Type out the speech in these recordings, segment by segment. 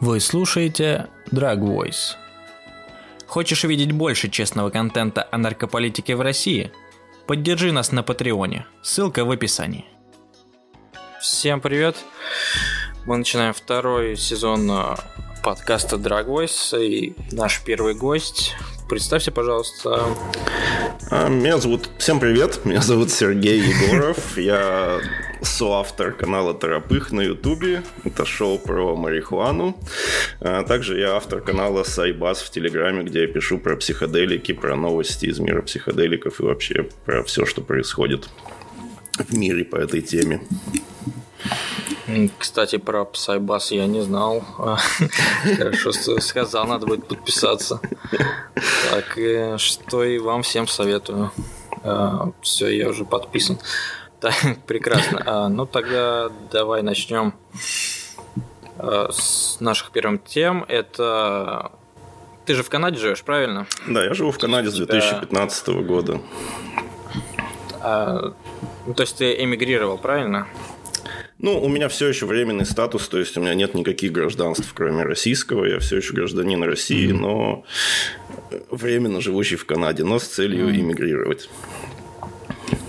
Вы слушаете Drag Voice. Хочешь увидеть больше честного контента о наркополитике в России? Поддержи нас на Патреоне. Ссылка в описании. Всем привет. Мы начинаем второй сезон э, подкаста Drag Voice. И наш первый гость Представься, пожалуйста. А, меня зовут... Всем привет, меня зовут Сергей Егоров. Я соавтор канала Торопых на Ютубе. Это шоу про марихуану. А также я автор канала Сайбас в Телеграме, где я пишу про психоделики, про новости из мира психоделиков и вообще про все, что происходит в мире по этой теме. Кстати, про Psybus я не знал. Хорошо, сказал, надо будет подписаться. Так, что и вам всем советую. А, Все, я уже подписан. Так, прекрасно. А, ну тогда давай начнем а, с наших первых тем. Это ты же в Канаде живешь, правильно? Да, я живу в Канаде с 2015 года. А, ну, то есть ты эмигрировал, правильно? Ну, у меня все еще временный статус, то есть у меня нет никаких гражданств, кроме российского. Я все еще гражданин России, mm-hmm. но временно живущий в Канаде, но с целью mm-hmm. иммигрировать.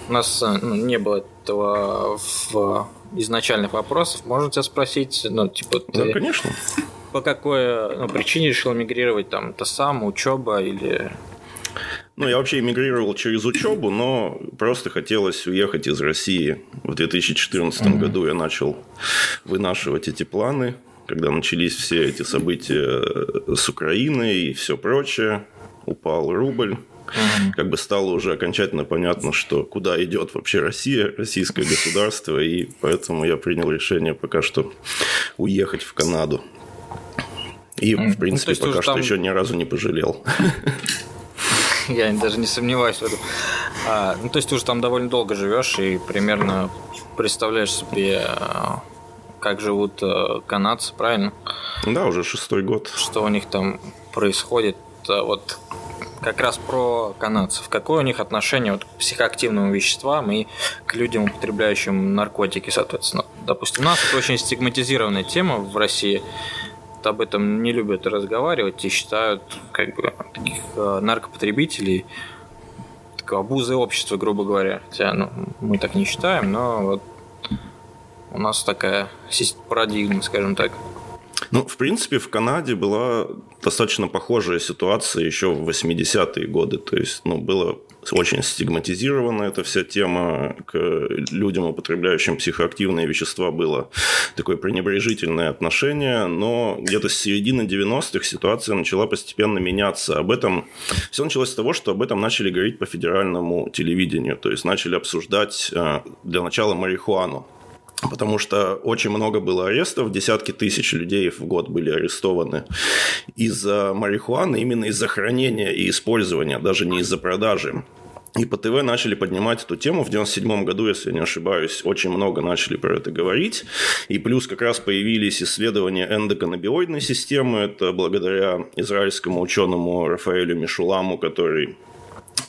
У нас э, ну, не было этого в изначальных вопросов. Можно тебя спросить, ну, типа, ты да, конечно. По какой ну, причине решил мигрировать? Там, то сам, учеба или ну, я вообще эмигрировал через учебу, но просто хотелось уехать из России. В 2014 mm-hmm. году я начал вынашивать эти планы, когда начались все эти события с Украиной и все прочее. Упал рубль. Mm-hmm. Как бы стало уже окончательно понятно, что куда идет вообще Россия, российское государство, и поэтому я принял решение пока что уехать в Канаду. И, в принципе, ну, пока что там... еще ни разу не пожалел. я даже не сомневаюсь в этом. А, ну, то есть ты уже там довольно долго живешь и примерно представляешь себе, а, как живут а, канадцы, правильно? Да, уже шестой год. Что у них там происходит. А, вот как раз про канадцев. Какое у них отношение вот, к психоактивным веществам и к людям, употребляющим наркотики, соответственно. Допустим, у нас это очень стигматизированная тема в России об этом не любят разговаривать и считают как бы таких э, наркопотребителей такой обузой общества, грубо говоря. Хотя ну, мы так не считаем, но вот у нас такая парадигма, скажем так. Ну, в принципе, в Канаде была достаточно похожая ситуация еще в 80-е годы. То есть, ну, было очень стигматизирована эта вся тема к людям, употребляющим психоактивные вещества, было такое пренебрежительное отношение, но где-то с середины 90-х ситуация начала постепенно меняться. Об этом все началось с того, что об этом начали говорить по федеральному телевидению, то есть начали обсуждать э, для начала марихуану потому что очень много было арестов, десятки тысяч людей в год были арестованы из-за марихуаны, именно из-за хранения и использования, даже не из-за продажи. И по ТВ начали поднимать эту тему. В 97 году, если я не ошибаюсь, очень много начали про это говорить. И плюс как раз появились исследования эндоканнабиоидной системы. Это благодаря израильскому ученому Рафаэлю Мишуламу, который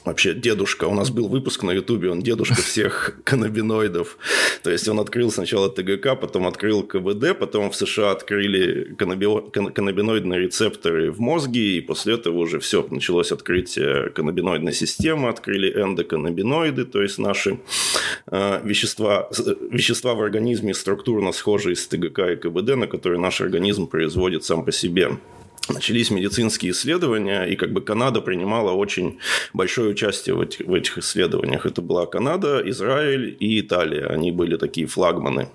вообще дедушка. У нас был выпуск на Ютубе, он дедушка всех каннабиноидов. То есть он открыл сначала ТГК, потом открыл КБД, потом в США открыли каннабиноидные рецепторы в мозге, и после этого уже все, началось открытие каннабиноидной системы, открыли эндоканнабиноиды, то есть наши э, вещества, вещества в организме структурно схожие с ТГК и КБД, на которые наш организм производит сам по себе начались медицинские исследования, и как бы Канада принимала очень большое участие в этих, в этих исследованиях. Это была Канада, Израиль и Италия. Они были такие флагманы.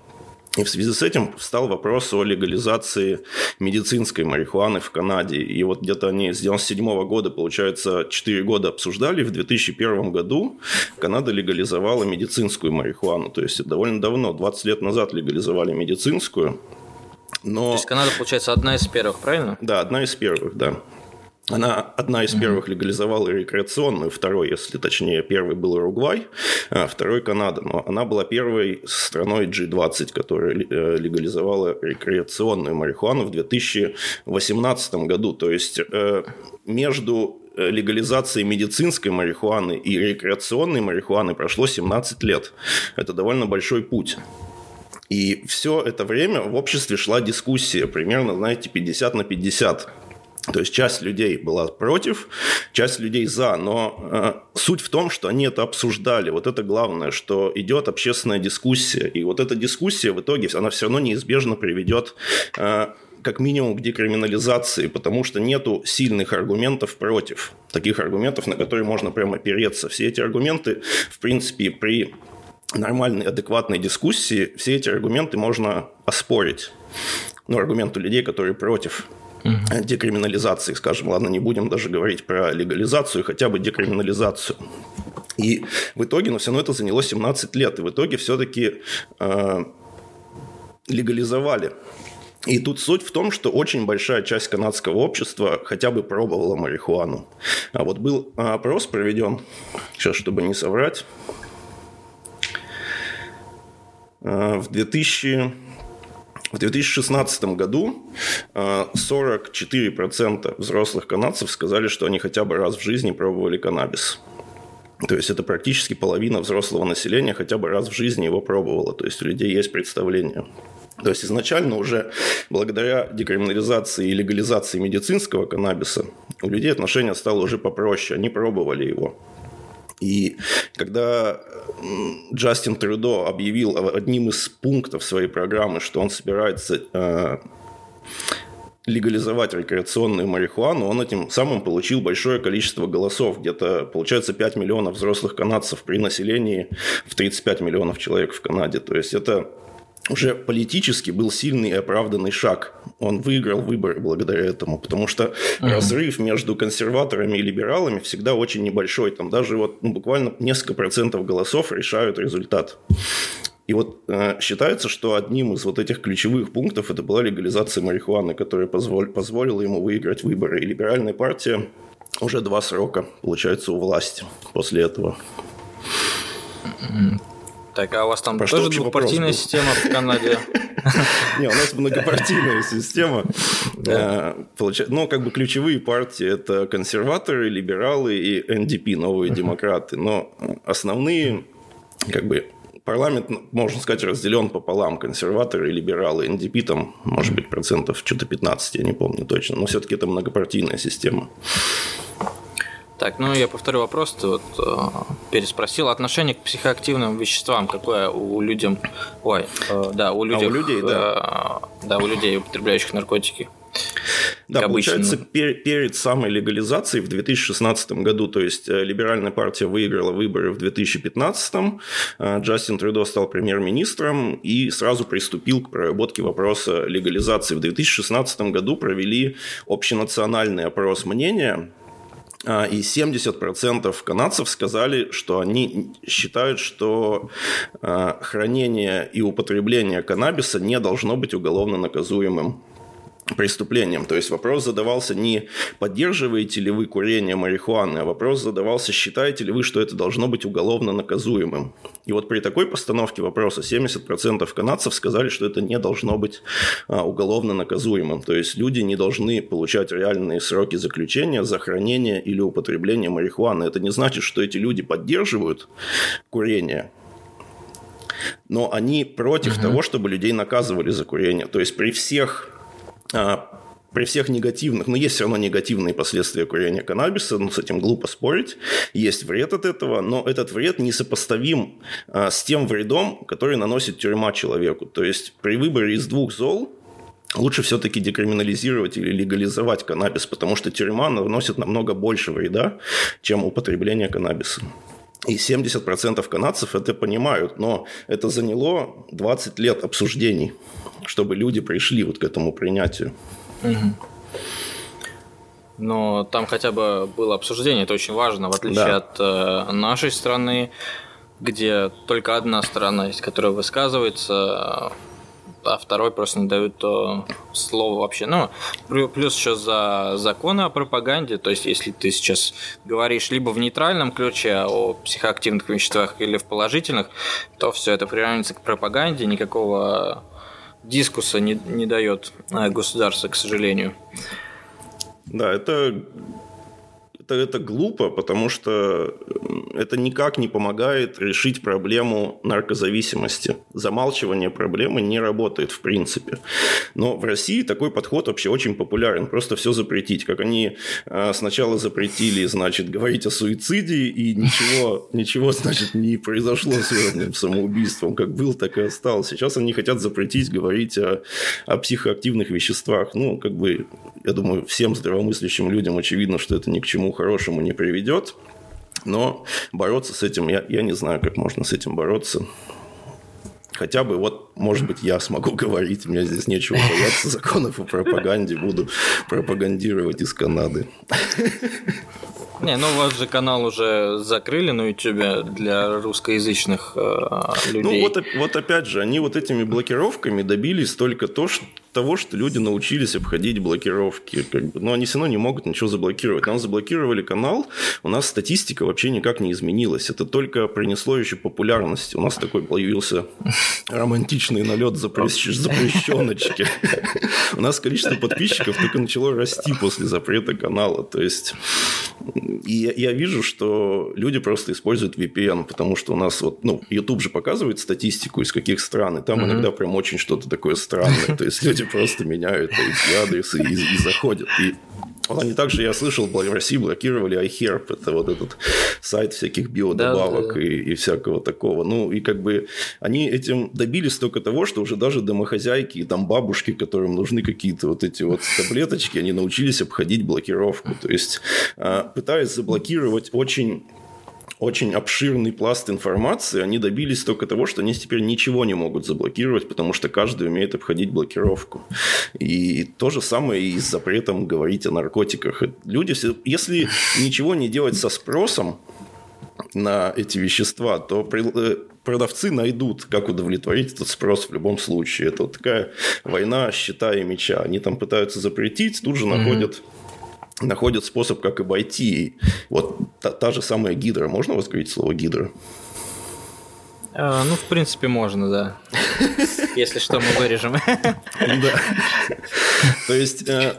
И в связи с этим встал вопрос о легализации медицинской марихуаны в Канаде. И вот где-то они с 1997 года, получается, 4 года обсуждали. В 2001 году Канада легализовала медицинскую марихуану. То есть довольно давно, 20 лет назад легализовали медицинскую. Но... То есть Канада, получается, одна из первых, правильно? Да, одна из первых, да. Она одна из первых легализовала рекреационную, второй, если точнее, первый был Уругвай, а второй Канада. Но она была первой страной G20, которая э, легализовала рекреационную марихуану в 2018 году. То есть э, между э, легализацией медицинской марихуаны и рекреационной марихуаны прошло 17 лет. Это довольно большой путь. И все это время в обществе шла дискуссия, примерно, знаете, 50 на 50. То есть часть людей была против, часть людей за, но э, суть в том, что они это обсуждали. Вот это главное, что идет общественная дискуссия, и вот эта дискуссия в итоге она все равно неизбежно приведет э, как минимум к декриминализации, потому что нету сильных аргументов против, таких аргументов, на которые можно прямо опереться. Все эти аргументы, в принципе, при нормальной, адекватной дискуссии, все эти аргументы можно оспорить. Ну, аргументы людей, которые против угу. декриминализации, скажем, ладно, не будем даже говорить про легализацию, хотя бы декриминализацию. И в итоге, но все равно это заняло 17 лет, и в итоге все-таки э, легализовали. И тут суть в том, что очень большая часть канадского общества хотя бы пробовала марихуану. А вот был опрос проведен, сейчас, чтобы не соврать, в 2000 в 2016 году 44% э, взрослых канадцев сказали, что они хотя бы раз в жизни пробовали каннабис. То есть это практически половина взрослого населения хотя бы раз в жизни его пробовала. То есть у людей есть представление. То есть изначально уже благодаря декриминализации и легализации медицинского каннабиса у людей отношение стало уже попроще. Они пробовали его. И когда Джастин Трюдо объявил одним из пунктов своей программы, что он собирается э, легализовать рекреационную марихуану, он этим самым получил большое количество голосов. Где-то, получается, 5 миллионов взрослых канадцев при населении в 35 миллионов человек в Канаде. То есть это уже политически был сильный и оправданный шаг. Он выиграл выборы благодаря этому, потому что uh-huh. разрыв между консерваторами и либералами всегда очень небольшой. Там даже вот ну, буквально несколько процентов голосов решают результат. И вот э, считается, что одним из вот этих ключевых пунктов это была легализация марихуаны, которая позволь, позволила ему выиграть выборы. И либеральная партия уже два срока, получается, у власти после этого. Так, а у вас там Про тоже двухпартийная система в Канаде? Не, у нас многопартийная система. Э, ну, как бы ключевые партии – это консерваторы, либералы и НДП, новые демократы. Но основные, как бы, парламент, можно сказать, разделен пополам. Консерваторы и либералы. НДП там, может быть, процентов что-то 15, я не помню точно. Но все-таки это многопартийная система. Так, ну я повторю вопрос, ты вот э, переспросил. Отношение к психоактивным веществам какое у людям? Ой, э, да, у людей. А у людей, да. Э, да, у людей, употребляющих наркотики. Да, получается, пер, перед самой легализацией в 2016 году, то есть э, либеральная партия выиграла выборы в 2015, э, Джастин Трюдо стал премьер-министром и сразу приступил к проработке вопроса легализации. В 2016 году провели общенациональный опрос мнения и 70% канадцев сказали, что они считают, что а, хранение и употребление каннабиса не должно быть уголовно наказуемым преступлением. То есть вопрос задавался не поддерживаете ли вы курение марихуаны, а вопрос задавался, считаете ли вы, что это должно быть уголовно наказуемым. И вот при такой постановке вопроса 70% канадцев сказали, что это не должно быть а, уголовно наказуемым. То есть люди не должны получать реальные сроки заключения за хранение или употребление марихуаны. Это не значит, что эти люди поддерживают курение, но они против угу. того, чтобы людей наказывали за курение. То есть при всех при всех негативных, но есть все равно негативные последствия курения каннабиса, ну, с этим глупо спорить, есть вред от этого, но этот вред несопоставим а, с тем вредом, который наносит тюрьма человеку. То есть при выборе из двух зол лучше все-таки декриминализировать или легализовать каннабис, потому что тюрьма наносит намного больше вреда, чем употребление каннабиса. И 70% канадцев это понимают, но это заняло 20 лет обсуждений, чтобы люди пришли вот к этому принятию. Угу. Но там хотя бы было обсуждение, это очень важно, в отличие да. от э, нашей страны, где только одна сторона есть, которая высказывается, а второй просто не дают то слово вообще. Ну, плюс еще за законы о пропаганде, то есть если ты сейчас говоришь либо в нейтральном ключе о психоактивных веществах или в положительных, то все это приравнивается к пропаганде, никакого дискуса не, не дает э, государство, к сожалению. Да, это это, это глупо, потому что это никак не помогает решить проблему наркозависимости. Замалчивание проблемы не работает в принципе. Но в России такой подход вообще очень популярен. Просто все запретить. Как они э, сначала запретили, значит, говорить о суициде, и ничего, ничего значит, не произошло с самоубийством. Как был, так и остался. Сейчас они хотят запретить говорить о, о психоактивных веществах. Ну, как бы, я думаю, всем здравомыслящим людям очевидно, что это ни к чему хорошему не приведет. Но бороться с этим, я, я не знаю, как можно с этим бороться. Хотя бы вот, может быть, я смогу говорить, у меня здесь нечего бояться законов о пропаганде, буду пропагандировать из Канады. Не, ну у вас же канал уже закрыли на YouTube для русскоязычных э, людей. Ну вот, вот опять же, они вот этими блокировками добились только то, что того, что люди научились обходить блокировки. Как бы, но они все равно не могут ничего заблокировать. Нам заблокировали канал, у нас статистика вообще никак не изменилась. Это только принесло еще популярность. У нас такой появился романтичный налет запрещеночки. У нас количество подписчиков только начало расти после запрета канала. То есть, и я вижу, что люди просто используют VPN, потому что у нас вот, ну, YouTube же показывает статистику, из каких стран, и там иногда прям очень что-то такое странное. То есть, люди просто меняют IP-адресы и, и заходят. И они также, я слышал, в России блокировали iHerb, это вот этот сайт всяких биодобавок да, да, да. И, и всякого такого. Ну, и как бы они этим добились только того, что уже даже домохозяйки и там бабушки, которым нужны какие-то вот эти вот таблеточки, они научились обходить блокировку. То есть, а, пытаясь заблокировать очень очень обширный пласт информации, они добились только того, что они теперь ничего не могут заблокировать, потому что каждый умеет обходить блокировку. И то же самое и с запретом говорить о наркотиках. Люди, если ничего не делать со спросом, на эти вещества, то э, продавцы найдут, как удовлетворить этот спрос в любом случае. Это вот такая война щита и меча. Они там пытаются запретить, тут же mm-hmm. Находят способ, как обойти. Вот та, та же самая гидра. Можно воскресить слово гидра? А, ну, в принципе, можно, да. Если что, мы вырежем. Да. То есть э,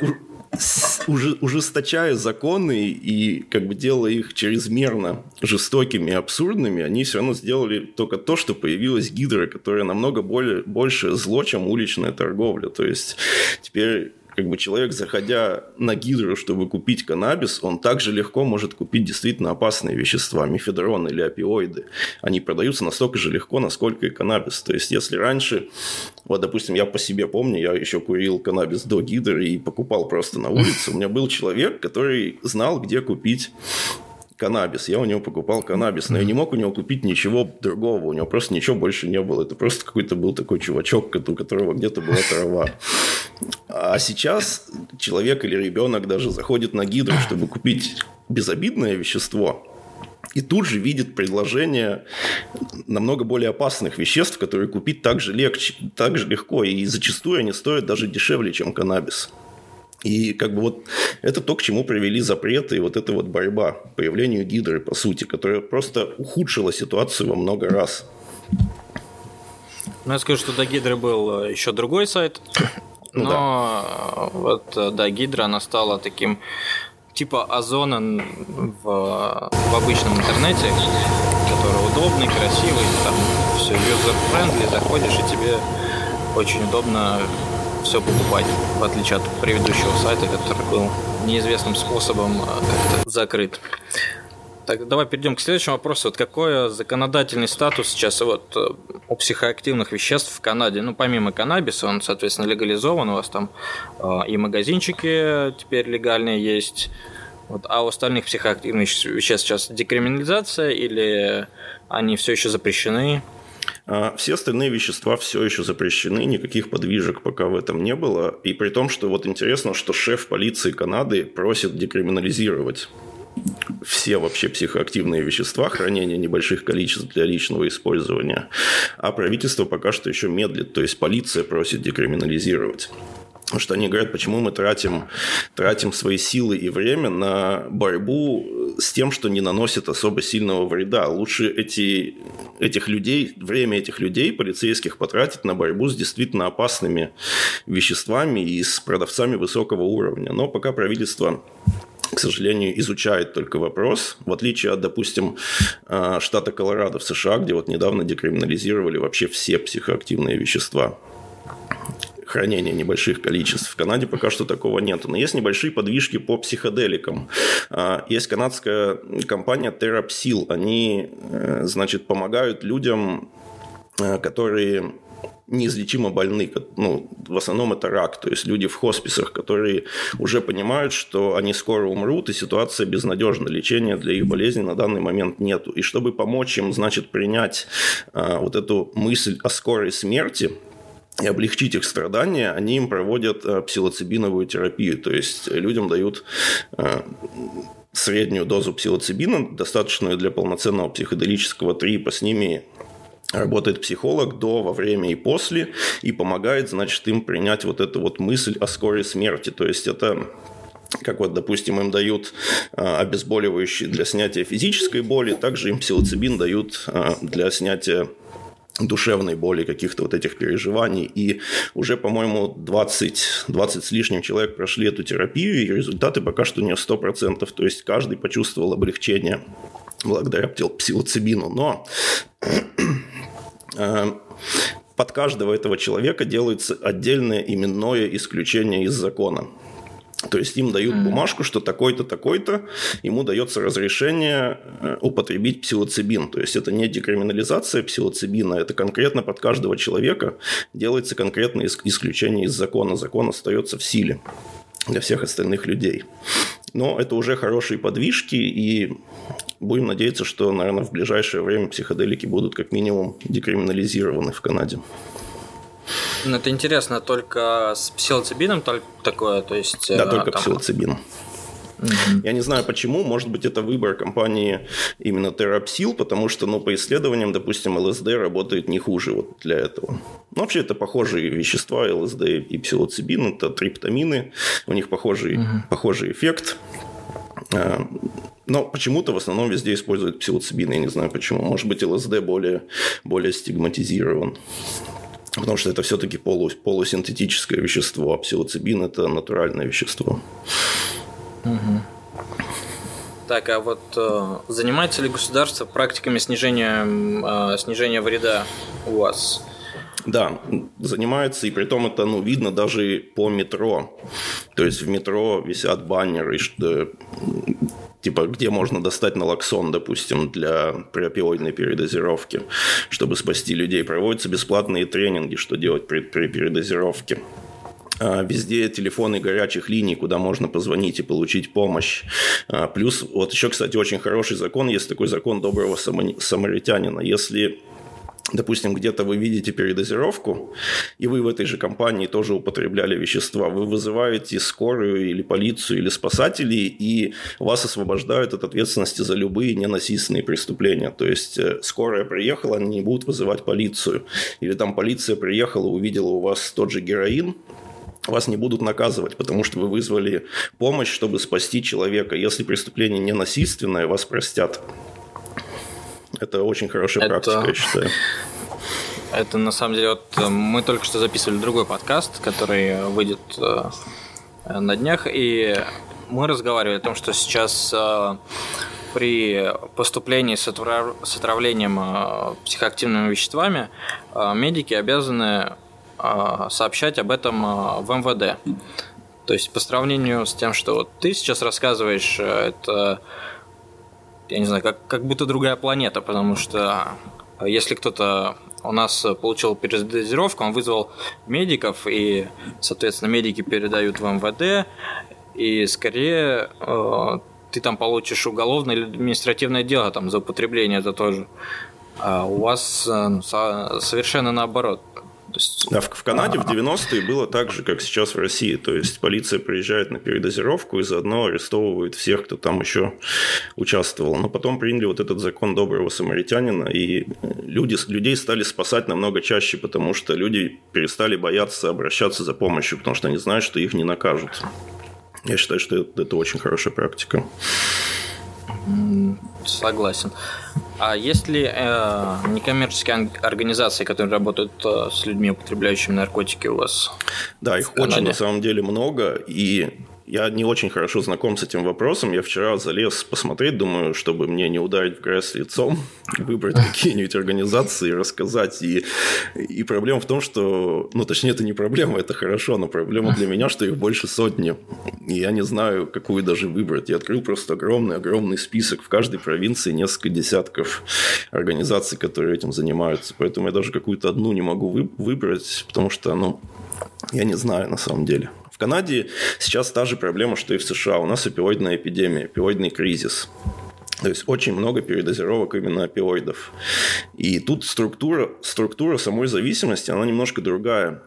уже, ужесточая законы и как бы делая их чрезмерно жестокими и абсурдными, они все равно сделали только то, что появилась гидра, которая намного более, больше зло, чем уличная торговля. То есть теперь как бы человек, заходя на гидру, чтобы купить каннабис, он также легко может купить действительно опасные вещества, мефедрон или опиоиды. Они продаются настолько же легко, насколько и каннабис. То есть, если раньше, вот, допустим, я по себе помню, я еще курил каннабис до гидры и покупал просто на улице, у меня был человек, который знал, где купить каннабис. Я у него покупал каннабис, но я не мог у него купить ничего другого. У него просто ничего больше не было. Это просто какой-то был такой чувачок, у которого где-то была трава. А сейчас человек или ребенок даже заходит на гидру, чтобы купить безобидное вещество, и тут же видит предложение намного более опасных веществ, которые купить так же легче, так же легко, и зачастую они стоят даже дешевле, чем каннабис. И как бы вот это то, к чему привели запреты и вот эта вот борьба, появлению гидры, по сути, которая просто ухудшила ситуацию во много раз. Ну, я скажу, что до гидры был э, еще другой сайт, ну, но да. вот, э, да, гидра, она стала таким типа озона в, в обычном интернете, который удобный, красивый, там все user-friendly, заходишь и тебе очень удобно все покупать, в отличие от предыдущего сайта, который был неизвестным способом э, закрыт. Так, давай перейдем к следующему вопросу. Вот какой законодательный статус сейчас вот э, у психоактивных веществ в Канаде? Ну, помимо каннабиса, он, соответственно, легализован. У вас там э, и магазинчики теперь легальные есть. Вот, а у остальных психоактивных веществ сейчас декриминализация или они все еще запрещены? А все остальные вещества все еще запрещены, никаких подвижек пока в этом не было. И при том, что вот интересно, что шеф полиции Канады просит декриминализировать все вообще психоактивные вещества, хранение небольших количеств для личного использования. А правительство пока что еще медлит, то есть полиция просит декриминализировать. Что они говорят, почему мы тратим, тратим свои силы и время на борьбу с тем, что не наносит особо сильного вреда. Лучше эти, этих людей, время этих людей, полицейских, потратить на борьбу с действительно опасными веществами и с продавцами высокого уровня. Но пока правительство к к сожалению, изучает только вопрос, в отличие от, допустим, э, штата Колорадо в США, где вот недавно декриминализировали вообще все психоактивные вещества хранения небольших количеств. В Канаде пока что такого нет. Но есть небольшие подвижки по психоделикам. А, есть канадская компания Terapsil. Они, э, значит, помогают людям, э, которые неизлечимо больны. Ну, в основном это рак, то есть люди в хосписах, которые уже понимают, что они скоро умрут, и ситуация безнадежна. Лечения для их болезни на данный момент нету. И чтобы помочь им, значит, принять а, вот эту мысль о скорой смерти, и облегчить их страдания, они им проводят а, псилоцибиновую терапию. То есть людям дают а, среднюю дозу псилоцибина, достаточную для полноценного психоделического трипа. С ними работает психолог до, во время и после, и помогает, значит, им принять вот эту вот мысль о скорой смерти. То есть это как вот, допустим, им дают а, обезболивающие для снятия физической боли, также им псилоцибин дают для снятия душевной боли, каких-то вот этих переживаний. И уже, по-моему, 20, 20 с лишним человек прошли эту терапию, и результаты пока что не 100%. То есть каждый почувствовал облегчение благодаря псилоцибину. Но Э, под каждого этого человека делается отдельное именное исключение из закона. То есть им дают mm. бумажку, что такой-то, такой-то, ему дается разрешение э, употребить псилоцибин. То есть это не декриминализация псилоцибина, это конкретно под каждого человека делается конкретное исключение из закона. Закон остается в силе для всех остальных людей. Но это уже хорошие подвижки, и будем надеяться, что, наверное, в ближайшее время психоделики будут как минимум декриминализированы в Канаде. Ну, это интересно, только с псилоцибином только такое, то есть... Да, э, только там... псилоцибин. Mm-hmm. Я не знаю почему, может быть, это выбор компании именно Terapsil, потому что, ну, по исследованиям, допустим, ЛСД работает не хуже вот для этого. Но вообще это похожие вещества, ЛСД и псилоцибин, это триптамины, у них похожий, mm-hmm. похожий эффект. А, но почему-то в основном везде используют псилоцибин, я не знаю почему. Может быть, ЛСД более, более стигматизирован. Потому что это все-таки полу, полусинтетическое вещество, а псилоцибин – это натуральное вещество. Угу. Так, а вот э, занимается ли государство практиками снижения, э, снижения вреда у вас? Да, занимается, и при том это ну, видно даже по метро. То есть в метро висят баннеры, что типа, где можно достать налоксон, допустим, для приопиоидной передозировки, чтобы спасти людей. Проводятся бесплатные тренинги, что делать при, при передозировке. А, везде телефоны горячих линий, куда можно позвонить и получить помощь. А, плюс, вот еще, кстати, очень хороший закон, есть такой закон доброго самаритянина. Если допустим, где-то вы видите передозировку, и вы в этой же компании тоже употребляли вещества, вы вызываете скорую или полицию, или спасателей, и вас освобождают от ответственности за любые ненасильственные преступления. То есть, э, скорая приехала, они не будут вызывать полицию. Или там полиция приехала, увидела у вас тот же героин, вас не будут наказывать, потому что вы вызвали помощь, чтобы спасти человека. Если преступление не насильственное, вас простят. Это очень хорошая это... практика, я считаю. Это на самом деле вот э, мы только что записывали другой подкаст, который выйдет э, на днях, и мы разговаривали о том, что сейчас э, при поступлении с, отравлением психоактивными веществами медики обязаны а, сообщать об этом а, в МВД. То есть по сравнению с тем, что вот ты сейчас рассказываешь, э, это, я не знаю, как, как будто другая планета, потому что а, если кто-то у нас получил передозировку, он вызвал медиков, и, соответственно, медики передают в МВД, и скорее э, ты там получишь уголовное или административное дело там за употребление, это тоже. А у вас э, совершенно наоборот. То есть... Да, в, Канаде в 90-е было так же, как сейчас в России. То есть полиция приезжает на передозировку и заодно арестовывает всех, кто там еще участвовал. Но потом приняли вот этот закон доброго самаритянина, и люди, людей стали спасать намного чаще, потому что люди перестали бояться обращаться за помощью, потому что они знают, что их не накажут. Я считаю, что это, это очень хорошая практика. Согласен. А есть ли э, некоммерческие организации, которые работают э, с людьми, употребляющими наркотики у вас? Да, их очень на самом деле много. И я не очень хорошо знаком с этим вопросом. Я вчера залез посмотреть, думаю, чтобы мне не ударить в грязь лицом, выбрать какие-нибудь организации, рассказать. И, и проблема в том, что... Ну, точнее, это не проблема, это хорошо, но проблема для меня, что их больше сотни. И я не знаю, какую даже выбрать. Я открыл просто огромный-огромный список. В каждой провинции несколько десятков организаций, которые этим занимаются. Поэтому я даже какую-то одну не могу вы, выбрать, потому что, ну, я не знаю на самом деле. Канаде сейчас та же проблема, что и в США. У нас опиоидная эпидемия, опиоидный кризис. То есть очень много передозировок именно опиоидов. И тут структура, структура самой зависимости, она немножко другая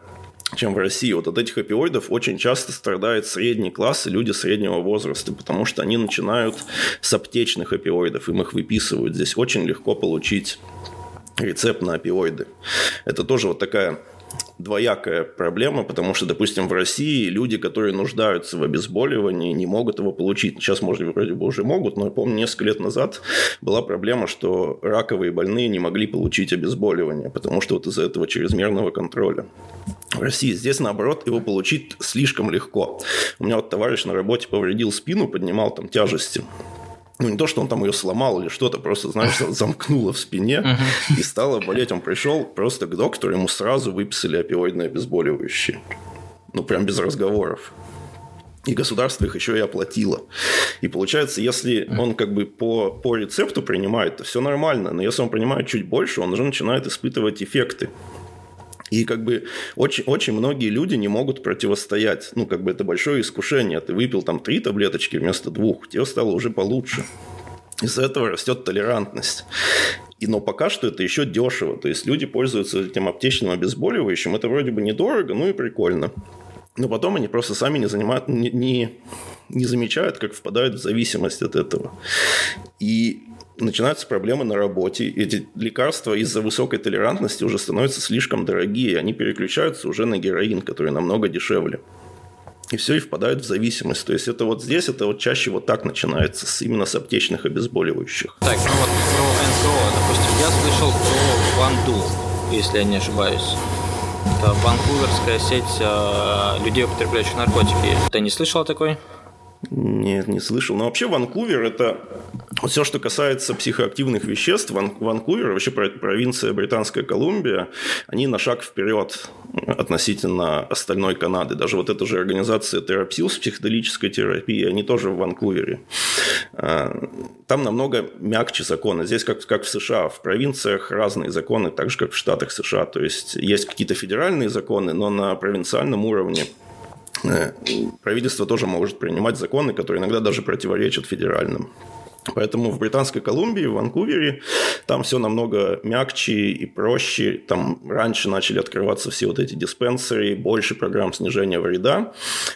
чем в России. Вот от этих опиоидов очень часто страдает средний класс и люди среднего возраста, потому что они начинают с аптечных опиоидов, им их выписывают. Здесь очень легко получить рецепт на опиоиды. Это тоже вот такая двоякая проблема, потому что, допустим, в России люди, которые нуждаются в обезболивании, не могут его получить. Сейчас, может, вроде бы уже могут, но я помню, несколько лет назад была проблема, что раковые больные не могли получить обезболивание, потому что вот из-за этого чрезмерного контроля. В России здесь, наоборот, его получить слишком легко. У меня вот товарищ на работе повредил спину, поднимал там тяжести. Ну, не то, что он там ее сломал или что-то, просто, знаешь, замкнуло в спине и стало болеть. Он пришел просто к доктору, ему сразу выписали опиоидные обезболивающие. Ну, прям без разговоров. И государство их еще и оплатило. И получается, если он как бы по, по рецепту принимает, то все нормально. Но если он принимает чуть больше, он уже начинает испытывать эффекты. И как бы очень, очень многие люди не могут противостоять. Ну, как бы это большое искушение. Ты выпил там три таблеточки вместо двух, тебе стало уже получше. Из-за этого растет толерантность. И, но пока что это еще дешево. То есть люди пользуются этим аптечным обезболивающим. Это вроде бы недорого, ну и прикольно. Но потом они просто сами не, занимают, не, не, не замечают, как впадают в зависимость от этого. И начинаются проблемы на работе. Эти лекарства из-за высокой толерантности уже становятся слишком дорогие. Они переключаются уже на героин, который намного дешевле. И все, и впадают в зависимость. То есть это вот здесь, это вот чаще вот так начинается, с, именно с аптечных обезболивающих. Так, ну вот про НКО, допустим, я слышал про Ванду, если я не ошибаюсь. Это ванкуверская сеть э, людей, употребляющих наркотики. Ты не слышал о такой? Нет, не слышал. Но вообще Ванкувер – это все, что касается психоактивных веществ. Ван, Ванкувер, вообще провинция Британская Колумбия, они на шаг вперед относительно остальной Канады. Даже вот эта же организация Терапсилс психоделической терапии, они тоже в Ванкувере. А, там намного мягче законы. Здесь как, как в США. В провинциях разные законы, так же, как в штатах США. То есть, есть какие-то федеральные законы, но на провинциальном уровне правительство тоже может принимать законы, которые иногда даже противоречат федеральным. Поэтому в Британской Колумбии, в Ванкувере, там все намного мягче и проще. Там раньше начали открываться все вот эти диспенсеры, больше программ снижения вреда.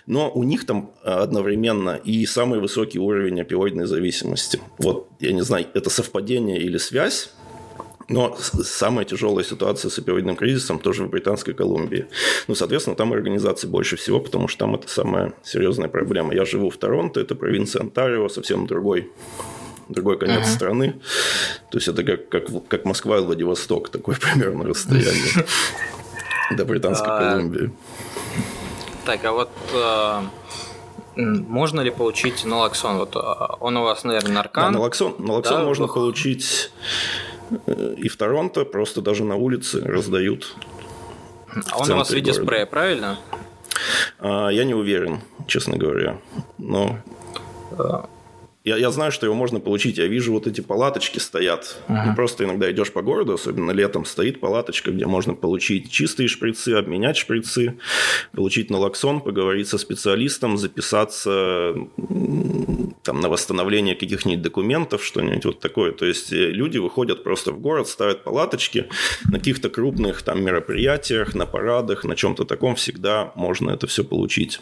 Но у них там э, одновременно и самый высокий уровень опиоидной зависимости. Вот, я не знаю, это совпадение или связь, но самая тяжелая ситуация с опиоидным кризисом тоже в Британской Колумбии. Ну, соответственно, там организаций больше всего, потому что там это самая серьезная проблема. Я живу в Торонто, это провинция Онтарио, совсем другой другой конец uh-huh. страны. То есть это как, как, как Москва и Владивосток, такое примерно расстояние до Британской а, Колумбии. Так, а вот а, можно ли получить налоксон? Вот а, он у вас, наверное, наркан. Да, налоксон, налоксон можно получить Э, и в Торонто просто даже на улице раздают. А он у вас в виде города. спрея, правильно? А, я не уверен, честно говоря. Но я, я знаю, что его можно получить. Я вижу, вот эти палаточки стоят. И просто иногда идешь по городу, особенно летом, стоит палаточка, где можно получить чистые шприцы, обменять шприцы, получить налоксон, поговорить со специалистом, записаться там, на восстановление каких-нибудь документов, что-нибудь вот такое. То есть э, люди выходят просто в город, ставят палаточки на каких-то крупных там мероприятиях, на парадах, на чем-то таком всегда можно это все получить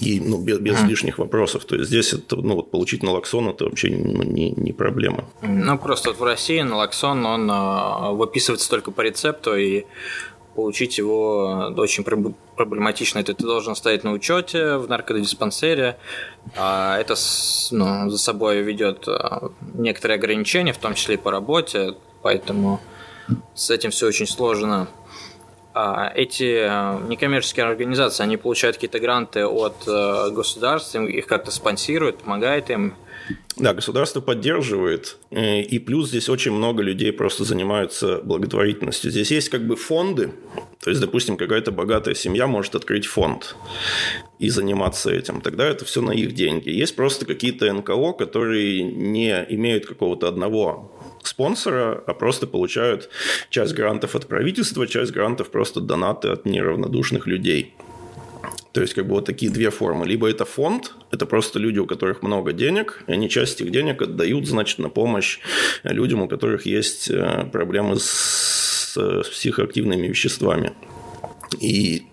и ну, без, без mm. лишних вопросов. То есть здесь это, ну, вот получить налоксон это вообще ну, не, не проблема. Ну, просто вот в России налоксон, он э, выписывается только по рецепту, и получить его очень проблематично. Это ты должен стоять на учете в наркодиспансере. А это ну, за собой ведет а, некоторые ограничения, в том числе и по работе, поэтому с этим все очень сложно. а эти э, некоммерческие организации, они получают какие-то гранты от э, государства, их как-то спонсируют, помогает им. Да, государство поддерживает, э, и плюс здесь очень много людей просто занимаются благотворительностью. Здесь есть как бы фонды, то есть, допустим, какая-то богатая семья может открыть фонд и заниматься этим, тогда это все на их деньги. Есть просто какие-то НКО, которые не имеют какого-то одного спонсора, а просто получают часть грантов от правительства, часть грантов просто донаты от неравнодушных людей. То есть, как бы вот такие две формы. Либо это фонд, это просто люди, у которых много денег, и они часть этих денег отдают, значит, на помощь людям, у которых есть э, проблемы с, с психоактивными веществами. И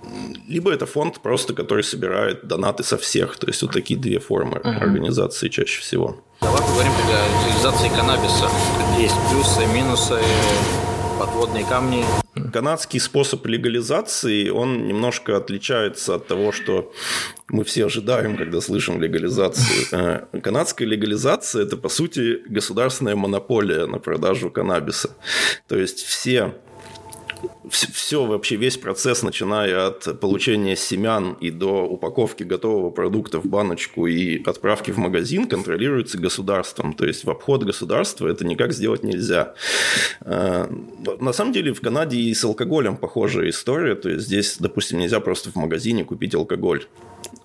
либо это фонд просто, который собирает донаты со всех. То есть вот такие две формы uh-huh. организации чаще всего. Давай поговорим о легализации каннабиса. Есть плюсы, минусы, подводные камни. Канадский способ легализации, он немножко отличается от того, что мы все ожидаем, когда слышим легализацию. Э, канадская легализация – это, по сути, государственная монополия на продажу каннабиса. То есть все все вообще, весь процесс, начиная от получения семян и до упаковки готового продукта в баночку и отправки в магазин, контролируется государством. То есть в обход государства это никак сделать нельзя. Э, на самом деле в Канаде и с алкоголем похожая история. То есть здесь, допустим, нельзя просто в магазине купить алкоголь.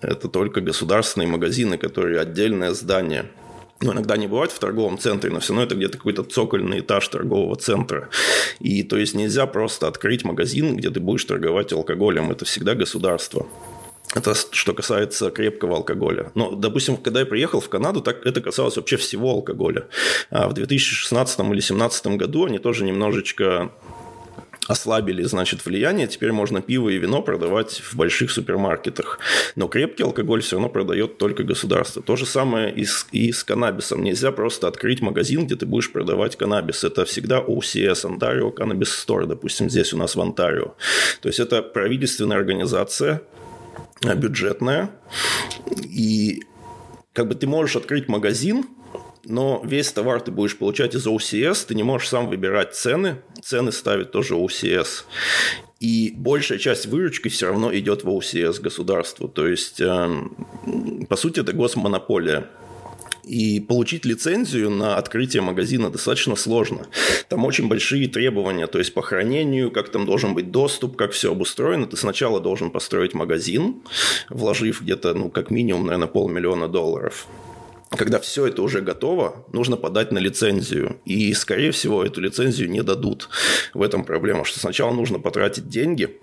Это только государственные магазины, которые отдельное здание – ну, иногда не бывает в торговом центре, но все равно это где-то какой-то цокольный этаж торгового центра. И то есть нельзя просто открыть магазин, где ты будешь торговать алкоголем. Это всегда государство. Это что касается крепкого алкоголя. Но, допустим, когда я приехал в Канаду, так это касалось вообще всего алкоголя. А в 2016 или 2017 году они тоже немножечко ослабили, значит, влияние. Теперь можно пиво и вино продавать в больших супермаркетах. Но крепкий алкоголь все равно продает только государство. То же самое и с, и с каннабисом. Нельзя просто открыть магазин, где ты будешь продавать каннабис. Это всегда OCS, Ontario Cannabis Store, допустим, здесь у нас в Онтарио. То есть это правительственная организация, бюджетная. И как бы ты можешь открыть магазин, но весь товар ты будешь получать из OCS, ты не можешь сам выбирать цены, цены ставит тоже OCS. И большая часть выручки все равно идет в OCS государству. То есть, э, по сути, это госмонополия. И получить лицензию на открытие магазина достаточно сложно. Там очень большие требования, то есть по хранению, как там должен быть доступ, как все обустроено. Ты сначала должен построить магазин, вложив где-то, ну, как минимум, наверное, полмиллиона долларов когда все это уже готово, нужно подать на лицензию. И, скорее всего, эту лицензию не дадут. В этом проблема, что сначала нужно потратить деньги,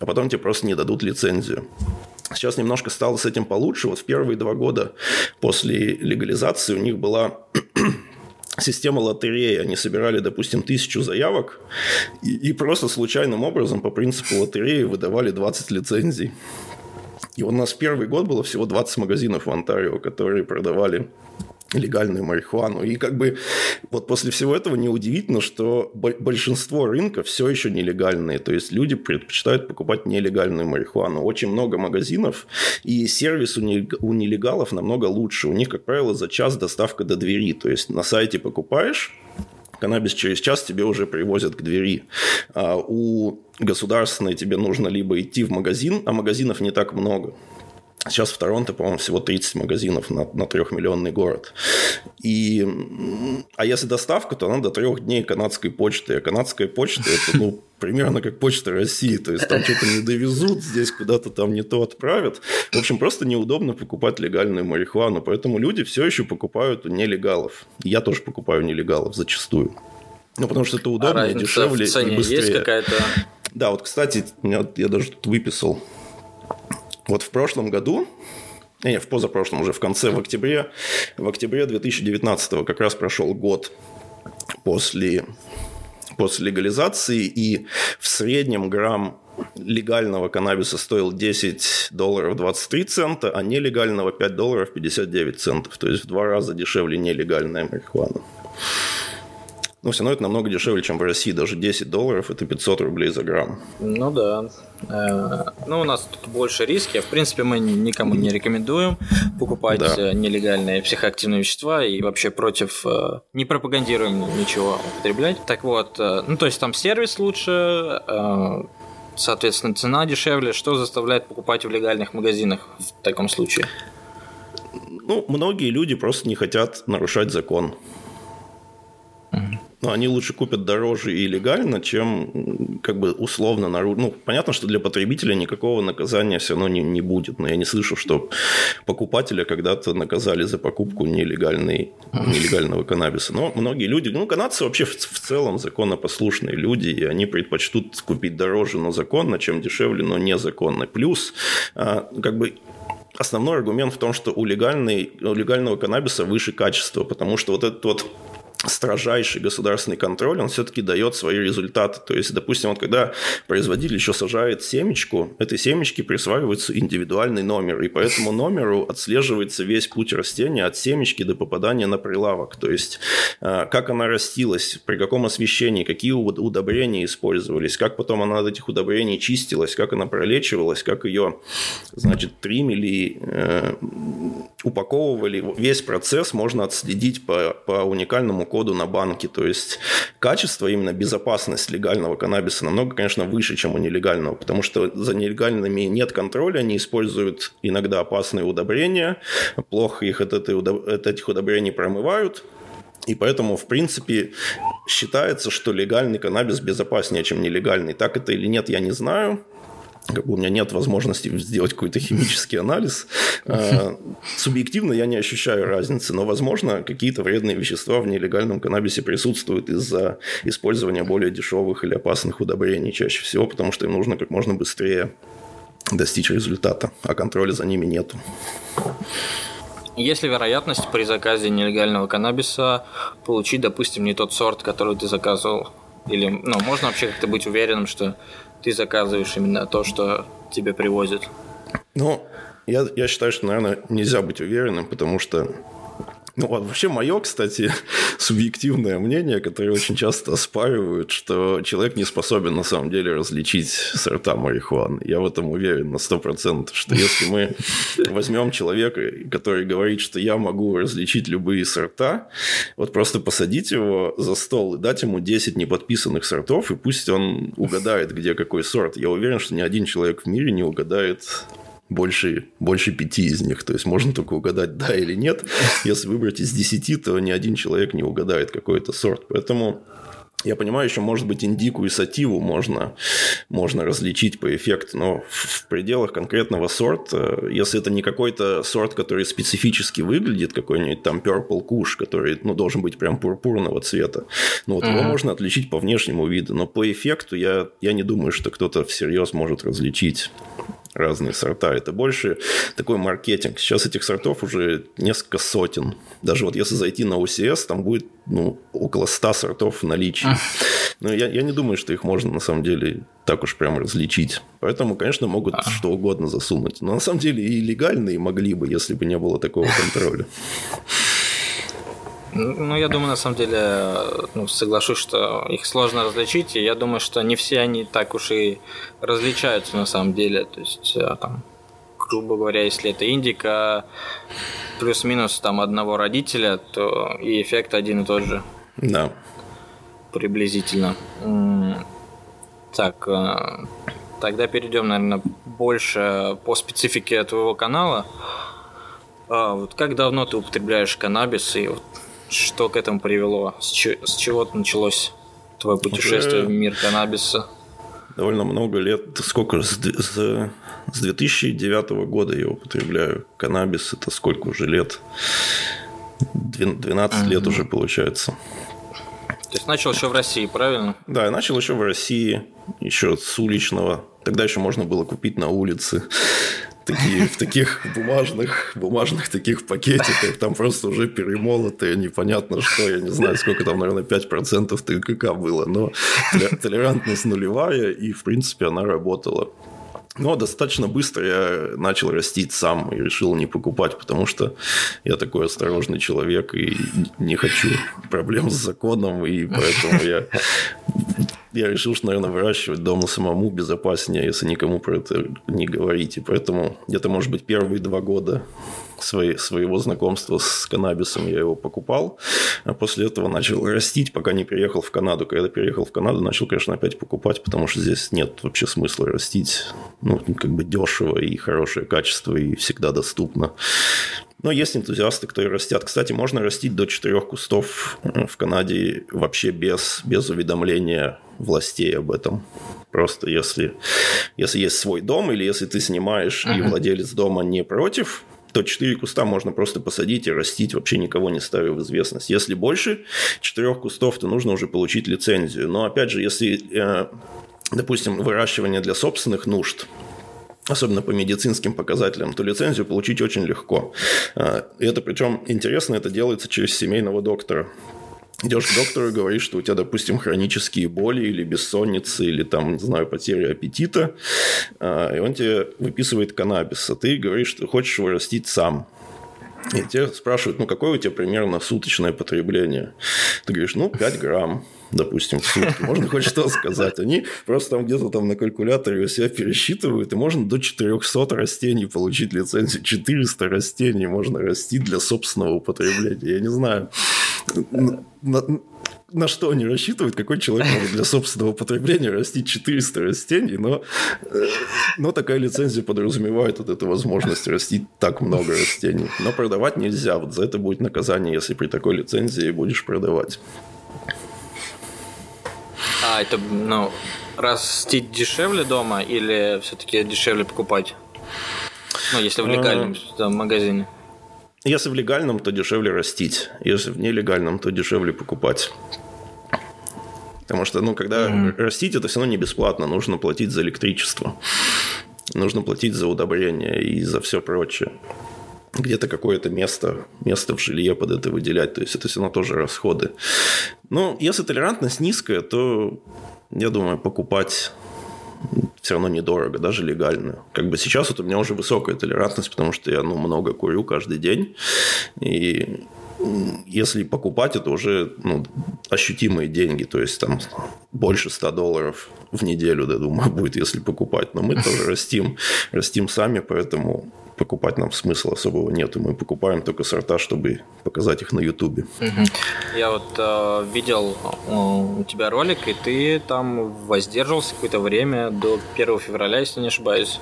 а потом тебе просто не дадут лицензию. Сейчас немножко стало с этим получше. Вот в первые два года после легализации у них была система лотереи. Они собирали, допустим, тысячу заявок и, и просто случайным образом по принципу лотереи выдавали 20 лицензий. И у нас первый год было всего 20 магазинов в Онтарио, которые продавали легальную марихуану. И как бы вот после всего этого неудивительно, что большинство рынка все еще нелегальные. То есть люди предпочитают покупать нелегальную марихуану. Очень много магазинов, и сервис у нелегалов намного лучше. У них, как правило, за час доставка до двери. То есть на сайте покупаешь, каннабис через час тебе уже привозят к двери. А у государственной тебе нужно либо идти в магазин, а магазинов не так много. Сейчас в Торонто, по-моему, всего 30 магазинов на, на трехмиллионный город. И, а если доставка, то она до трех дней канадской почты. А канадская почта – это ну, примерно как почта России. То есть, там что-то не довезут, здесь куда-то там не то отправят. В общем, просто неудобно покупать легальную марихуану. Поэтому люди все еще покупают у нелегалов. Я тоже покупаю нелегалов зачастую. Ну, потому что это удобно, а дешевле в цене и быстрее. есть какая-то? Да, вот, кстати, я даже тут выписал вот в прошлом году, э, не, в позапрошлом уже, в конце, в октябре, в октябре 2019 как раз прошел год после, после легализации, и в среднем грамм легального каннабиса стоил 10 долларов 23 цента, а нелегального 5 долларов 59 центов. То есть в два раза дешевле нелегальная марихуана. Но все равно это намного дешевле, чем в России. Даже 10 долларов – это 500 рублей за грамм. Ну да. Э, ну, у нас тут больше риски. В принципе, мы никому не рекомендуем покупать да. Э, нелегальные психоактивные вещества и вообще против... Э, не пропагандируем ничего употреблять. Так вот, ну, то есть там сервис лучше, соответственно, цена дешевле. Что заставляет покупать в легальных магазинах в таком случае? Ну, многие люди просто не хотят нарушать закон. Но они лучше купят дороже и легально, чем как бы условно нарушить. Ну, понятно, что для потребителя никакого наказания все равно не, не будет. Но я не слышу, что покупателя когда-то наказали за покупку нелегальной, нелегального каннабиса. Но многие люди, ну, канадцы вообще в, в целом законопослушные люди, и они предпочтут купить дороже, но законно, чем дешевле, но незаконно. Плюс, а, как бы основной аргумент в том, что у, легальной, у легального каннабиса выше качество, потому что вот этот вот строжайший государственный контроль, он все-таки дает свои результаты. То есть, допустим, вот когда производитель еще сажает семечку, этой семечке присваивается индивидуальный номер, и по этому номеру отслеживается весь путь растения от семечки до попадания на прилавок. То есть, э, как она растилась, при каком освещении, какие удобрения использовались, как потом она от этих удобрений чистилась, как она пролечивалась, как ее, значит, тримили, э, упаковывали. Весь процесс можно отследить по, по уникальному коду на банке. То есть качество, именно безопасность легального каннабиса намного, конечно, выше, чем у нелегального, потому что за нелегальными нет контроля, они используют иногда опасные удобрения, плохо их от, этой, от этих удобрений промывают, и поэтому, в принципе, считается, что легальный каннабис безопаснее, чем нелегальный. Так это или нет, я не знаю как бы у меня нет возможности сделать какой-то химический анализ. А, субъективно я не ощущаю разницы, но, возможно, какие-то вредные вещества в нелегальном каннабисе присутствуют из-за использования более дешевых или опасных удобрений чаще всего, потому что им нужно как можно быстрее достичь результата, а контроля за ними нету. Есть ли вероятность при заказе нелегального каннабиса получить, допустим, не тот сорт, который ты заказывал? Или, ну, можно вообще как-то быть уверенным, что ты заказываешь именно то, что тебе привозят? Ну, я, я считаю, что, наверное, нельзя быть уверенным, потому что ну, вот вообще мое, кстати, субъективное мнение, которое очень часто оспаривают, что человек не способен на самом деле различить сорта марихуаны. Я в этом уверен на 100%, что если мы возьмем человека, который говорит, что я могу различить любые сорта, вот просто посадить его за стол и дать ему 10 неподписанных сортов, и пусть он угадает, где какой сорт. Я уверен, что ни один человек в мире не угадает больше, больше пяти из них. То есть, можно только угадать да или нет. Если выбрать из десяти, то ни один человек не угадает какой-то сорт. Поэтому я понимаю, еще, может быть, индику и сативу можно, можно различить по эффекту, но в пределах конкретного сорта, если это не какой-то сорт, который специфически выглядит, какой-нибудь там Purple Kush, который ну, должен быть прям пурпурного цвета, ну вот mm-hmm. его можно отличить по внешнему виду, но по эффекту я, я не думаю, что кто-то всерьез может различить разные сорта. Это больше такой маркетинг. Сейчас этих сортов уже несколько сотен. Даже вот если зайти на OCS, там будет ну, около 100 сортов в наличии. Но я, я не думаю, что их можно на самом деле так уж прям различить. Поэтому, конечно, могут что угодно засунуть. Но на самом деле и легальные могли бы, если бы не было такого контроля. Ну, я думаю, на самом деле, ну, соглашусь, что их сложно различить, и я думаю, что не все они так уж и различаются на самом деле. То есть, э, там, грубо говоря, если это индика плюс-минус там одного родителя, то и эффект один и тот же. Да. Приблизительно. Так, э, тогда перейдем, наверное, больше по специфике твоего канала. А, вот как давно ты употребляешь каннабис и вот что к этому привело? С, ч- с чего началось твое путешествие Уже в мир каннабиса? Довольно много лет. Сколько? С, с, с 2009 года я употребляю каннабис. Это сколько уже лет? 12 mm-hmm. лет уже получается. То есть начал еще в России, правильно? Да, я начал еще в России, еще с уличного. Тогда еще можно было купить на улице такие, в таких бумажных, бумажных таких пакетиках, там просто уже перемолотые, непонятно что, я не знаю, сколько там, наверное, 5% ТКК было, но толерантность нулевая, и, в принципе, она работала. Но достаточно быстро я начал растить сам и решил не покупать, потому что я такой осторожный человек и не хочу проблем с законом, и поэтому я я решил, что, наверное, выращивать дома самому безопаснее, если никому про это не говорить. И поэтому где-то, может быть, первые два года свои, своего знакомства с каннабисом я его покупал, а после этого начал растить, пока не переехал в Канаду. Когда переехал в Канаду, начал, конечно, опять покупать, потому что здесь нет вообще смысла растить. Ну, как бы дешево и хорошее качество, и всегда доступно. Но есть энтузиасты, которые растят. Кстати, можно растить до четырех кустов в Канаде вообще без, без уведомления властей об этом. Просто если, если есть свой дом или если ты снимаешь uh-huh. и владелец дома не против, то 4 куста можно просто посадить и растить, вообще никого не ставя в известность. Если больше 4 кустов, то нужно уже получить лицензию. Но опять же, если, э, допустим, выращивание для собственных нужд – особенно по медицинским показателям, то лицензию получить очень легко. А, и это причем интересно, это делается через семейного доктора. Идешь к доктору и говоришь, что у тебя, допустим, хронические боли или бессонницы, или там, не знаю, потеря аппетита, а, и он тебе выписывает каннабис, а ты говоришь, что хочешь его растить сам. И тебя спрашивают, ну, какое у тебя примерно суточное потребление? Ты говоришь, ну, 5 грамм допустим, в сутки. Можно хоть что сказать. Они просто там где-то там на калькуляторе у себя пересчитывают, и можно до 400 растений получить лицензию. 400 растений можно растить для собственного употребления. Я не знаю, на, на что они рассчитывают, какой человек может для собственного потребления растить 400 растений, но, э, но такая лицензия подразумевает вот эту возможность растить так много растений. Но продавать нельзя. Вот за это будет наказание, если при такой лицензии будешь продавать. А это, ну, растить дешевле дома или все-таки дешевле покупать? Ну, если в легальном а... магазине. Если в легальном, то дешевле растить. Если в нелегальном, то дешевле покупать. Потому что, ну, когда mm-hmm. растить, это все равно не бесплатно. Нужно платить за электричество. Нужно платить за удобрение и за все прочее где-то какое-то место, место в жилье под это выделять. То есть это все равно тоже расходы. Но если толерантность низкая, то я думаю, покупать все равно недорого, даже легально. Как бы сейчас вот у меня уже высокая толерантность, потому что я ну, много курю каждый день. И если покупать, это уже ну, ощутимые деньги, то есть там больше 100 долларов в неделю, я думаю, будет, если покупать. Но мы тоже растим, растим сами, поэтому покупать нам смысла особого нет. Мы покупаем только сорта, чтобы показать их на Ютубе. Я вот э, видел э, у тебя ролик, и ты там воздерживался какое-то время до 1 февраля, если не ошибаюсь.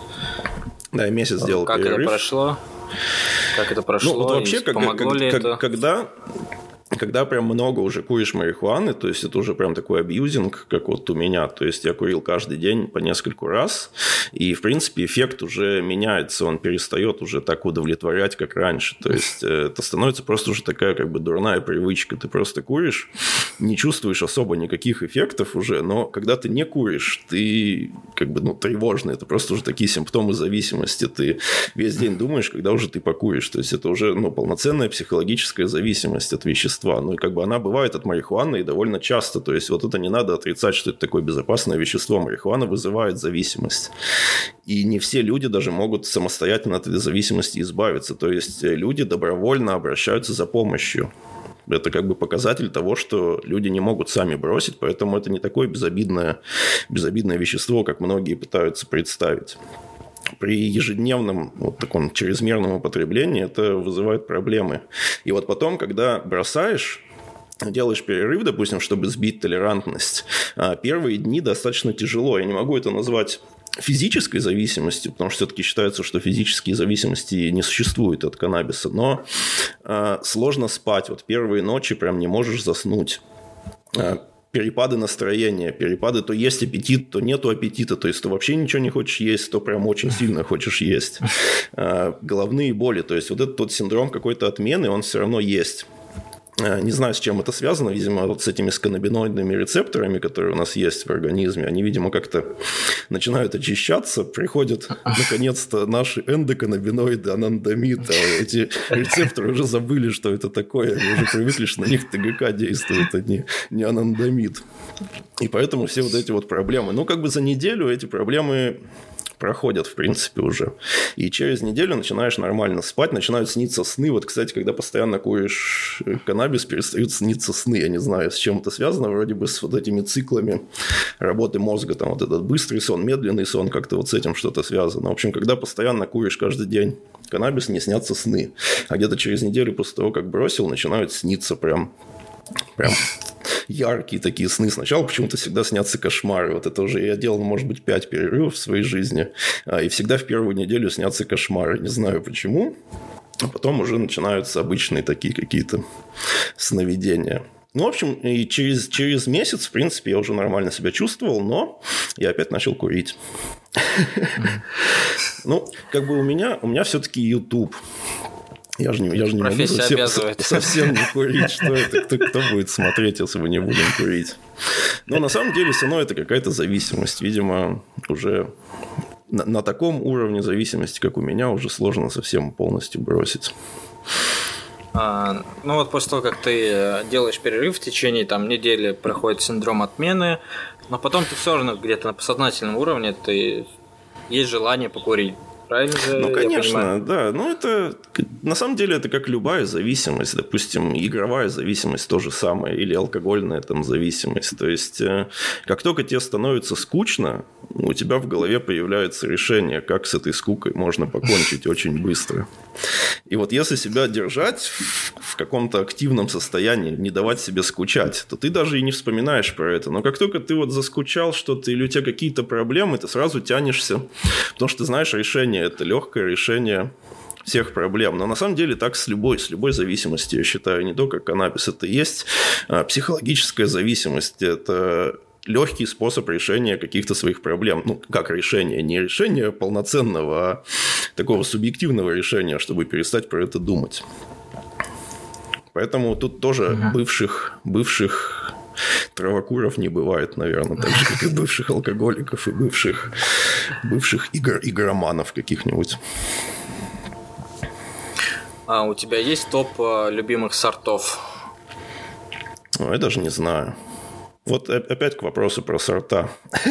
Да, я месяц сделал Как перерыв. это прошло? Как это прошло? Ну, вот вообще, как, помогло как, ли как, это? когда когда прям много уже куришь марихуаны, то есть это уже прям такой абьюзинг, как вот у меня. То есть я курил каждый день по нескольку раз, и, в принципе, эффект уже меняется, он перестает уже так удовлетворять, как раньше. То есть э, это становится просто уже такая как бы дурная привычка. Ты просто куришь, не чувствуешь особо никаких эффектов уже, но когда ты не куришь, ты как бы ну, тревожный. Это просто уже такие симптомы зависимости. Ты весь день думаешь, когда уже ты покуришь. То есть это уже ну, полноценная психологическая зависимость от вещества вещества. Ну, и как бы она бывает от марихуаны и довольно часто. То есть, вот это не надо отрицать, что это такое безопасное вещество. Марихуана вызывает зависимость. И не все люди даже могут самостоятельно от этой зависимости избавиться. То есть, люди добровольно обращаются за помощью. Это как бы показатель того, что люди не могут сами бросить, поэтому это не такое безобидное, безобидное вещество, как многие пытаются представить при ежедневном вот таком чрезмерном употреблении это вызывает проблемы. И вот потом, когда бросаешь, делаешь перерыв, допустим, чтобы сбить толерантность, а первые дни достаточно тяжело. Я не могу это назвать физической зависимостью, потому что все-таки считается, что физические зависимости не существуют от каннабиса, но э, сложно спать. Вот первые ночи прям не можешь заснуть а, перепады настроения, перепады, то есть аппетит, то нету аппетита, то есть ты вообще ничего не хочешь есть, то прям очень сильно хочешь есть. А, головные боли, то есть вот этот вот синдром какой-то отмены, он все равно есть. Э, не знаю, с чем это связано, видимо, вот с этими сканабиноидными рецепторами, которые у нас есть в организме, они, видимо, как-то начинают очищаться, приходят, наконец-то, наши эндоканабиноиды, анандамид, а эти рецепторы уже забыли, что это такое, они уже привыкли, что на них ТГК действует, а не, не анандамид. И поэтому все вот эти вот проблемы. Ну, как бы за неделю эти проблемы проходят, в принципе, уже. И через неделю начинаешь нормально спать, начинают сниться сны. Вот, кстати, когда постоянно куришь каннабис, перестают сниться сны. Я не знаю, с чем это связано, вроде бы с вот этими циклами работы мозга. Там вот этот быстрый сон, медленный сон, как-то вот с этим что-то связано. В общем, когда постоянно куришь каждый день каннабис, не снятся сны. А где-то через неделю после того, как бросил, начинают сниться прям прям яркие такие сны. Сначала почему-то всегда снятся кошмары. Вот это уже я делал, может быть, пять перерывов в своей жизни. А, и всегда в первую неделю снятся кошмары. Не знаю почему. А потом уже начинаются обычные такие какие-то сновидения. Ну, в общем, и через, через месяц, в принципе, я уже нормально себя чувствовал, но я опять начал курить. Ну, как бы у меня, у меня все-таки YouTube. Я же не, я же не могу совсем, совсем не курить. Что это? Кто, кто будет смотреть, если мы не будем курить? Но на самом деле все равно это какая-то зависимость. Видимо, уже на, на таком уровне зависимости, как у меня, уже сложно совсем полностью бросить. А, ну вот после того, как ты э, делаешь перерыв в течение там недели, проходит синдром отмены, но потом ты все равно где-то на подсознательном уровне ты есть желание покурить правильно же Ну, конечно, да. Ну, это на самом деле это как любая зависимость. Допустим, игровая зависимость то же самое, или алкогольная там зависимость. То есть, э, как только тебе становится скучно, у тебя в голове появляется решение, как с этой скукой можно покончить очень быстро. И вот если себя держать в каком-то активном состоянии, не давать себе скучать, то ты даже и не вспоминаешь про это. Но как только ты вот заскучал что-то или у тебя какие-то проблемы, ты сразу тянешься, потому что ты знаешь решение, это легкое решение всех проблем. Но на самом деле так с любой, с любой зависимостью, я считаю, не только каннабис, это есть а, психологическая зависимость, это легкий способ решения каких-то своих проблем. Ну, как решение? Не решение полноценного, а такого субъективного решения, чтобы перестать про это думать. Поэтому тут тоже бывших, бывших травокуров не бывает, наверное, так же, как и бывших алкоголиков и бывших, бывших игр, игроманов каких-нибудь. А у тебя есть топ э, любимых сортов? Ну, я даже не знаю. Вот опять к вопросу про сорта.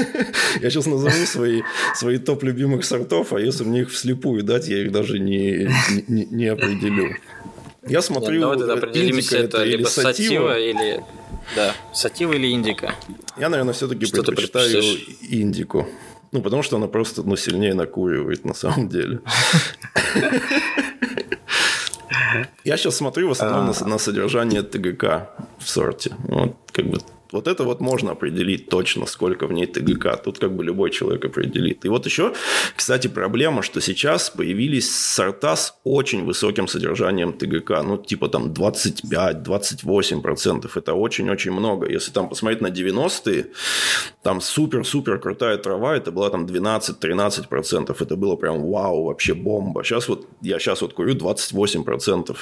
я сейчас назову свои, свои топ любимых сортов, а если мне их вслепую дать, я их даже не, не, не определю. Я смотрю, Нет, давай тогда определимся, это, это либо сатива, или... Да, сатива или индика. Я, наверное, все-таки что предпочитаю индику. Ну, потому что она просто ну, сильнее накуривает на самом деле. Я сейчас смотрю в основном на, на содержание ТГК в сорте. Вот, как бы вот это вот можно определить точно, сколько в ней ТГК. Тут как бы любой человек определит. И вот еще, кстати, проблема, что сейчас появились сорта с очень высоким содержанием ТГК. Ну, типа там 25-28%. Это очень-очень много. Если там посмотреть на 90-е, там супер-супер крутая трава, это была там 12-13%. Это было прям вау, вообще бомба. Сейчас вот, я сейчас вот курю 28%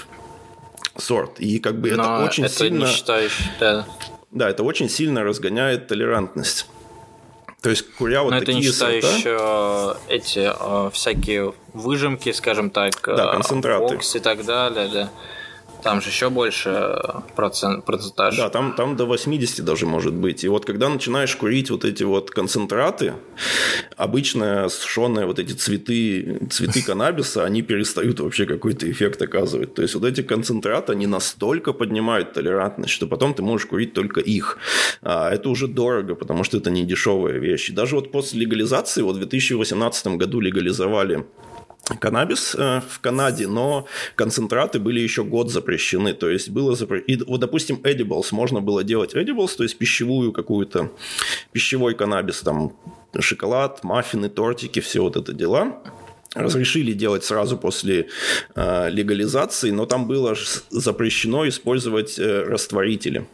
сорт. И как бы Но это очень это сильно... Не считаешь, да. Да, это очень сильно разгоняет толерантность. То есть куря вот Но такие это не считая сорта... еще эти э, всякие выжимки, скажем так, да, концентраты. Окс и так далее, да. Там же еще больше процент, процентаж. Да, там, там до 80 даже может быть. И вот когда начинаешь курить вот эти вот концентраты, обычно сушеные вот эти цветы, цветы каннабиса, они перестают вообще какой-то эффект оказывать. То есть вот эти концентраты, они настолько поднимают толерантность, что потом ты можешь курить только их. А это уже дорого, потому что это не дешевая вещь. И даже вот после легализации, вот в 2018 году легализовали каннабис э, в Канаде, но концентраты были еще год запрещены. То есть было запрещено... И вот, допустим, edibles можно было делать edibles, то есть пищевую какую-то, пищевой каннабис, там шоколад, маффины, тортики, все вот это дела разрешили делать сразу после э, легализации, но там было запрещено использовать э, растворители.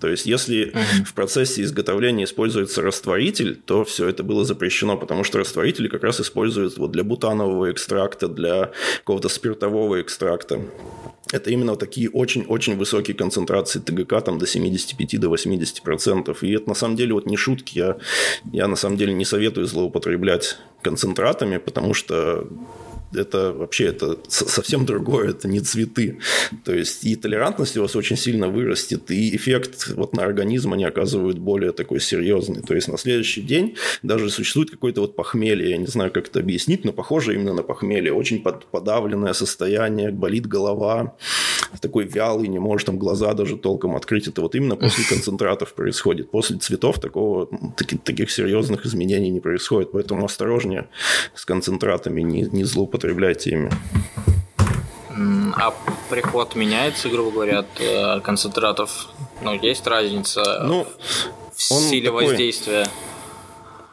То есть, если в процессе изготовления используется растворитель, то все это было запрещено, потому что растворители как раз используют вот для бутанового экстракта, для какого-то спиртового экстракта. Это именно такие очень-очень высокие концентрации ТГК, там до 75 до 80 процентов. И это на самом деле вот не шутки. Я, я на самом деле не советую злоупотреблять концентратами, потому что это вообще это совсем другое, это не цветы. То есть и толерантность у вас очень сильно вырастет, и эффект вот на организм они оказывают более такой серьезный. То есть на следующий день даже существует какое-то вот похмелье, я не знаю, как это объяснить, но похоже именно на похмелье. Очень подавленное состояние, болит голова, такой вялый, не может там глаза даже толком открыть. Это вот именно после концентратов происходит. После цветов такого, таких, таких серьезных изменений не происходит. Поэтому осторожнее с концентратами, не, не злоупотребляйте ими. А приход меняется, грубо говоря, от э, концентратов? Ну, есть разница ну, в силе такой... воздействия?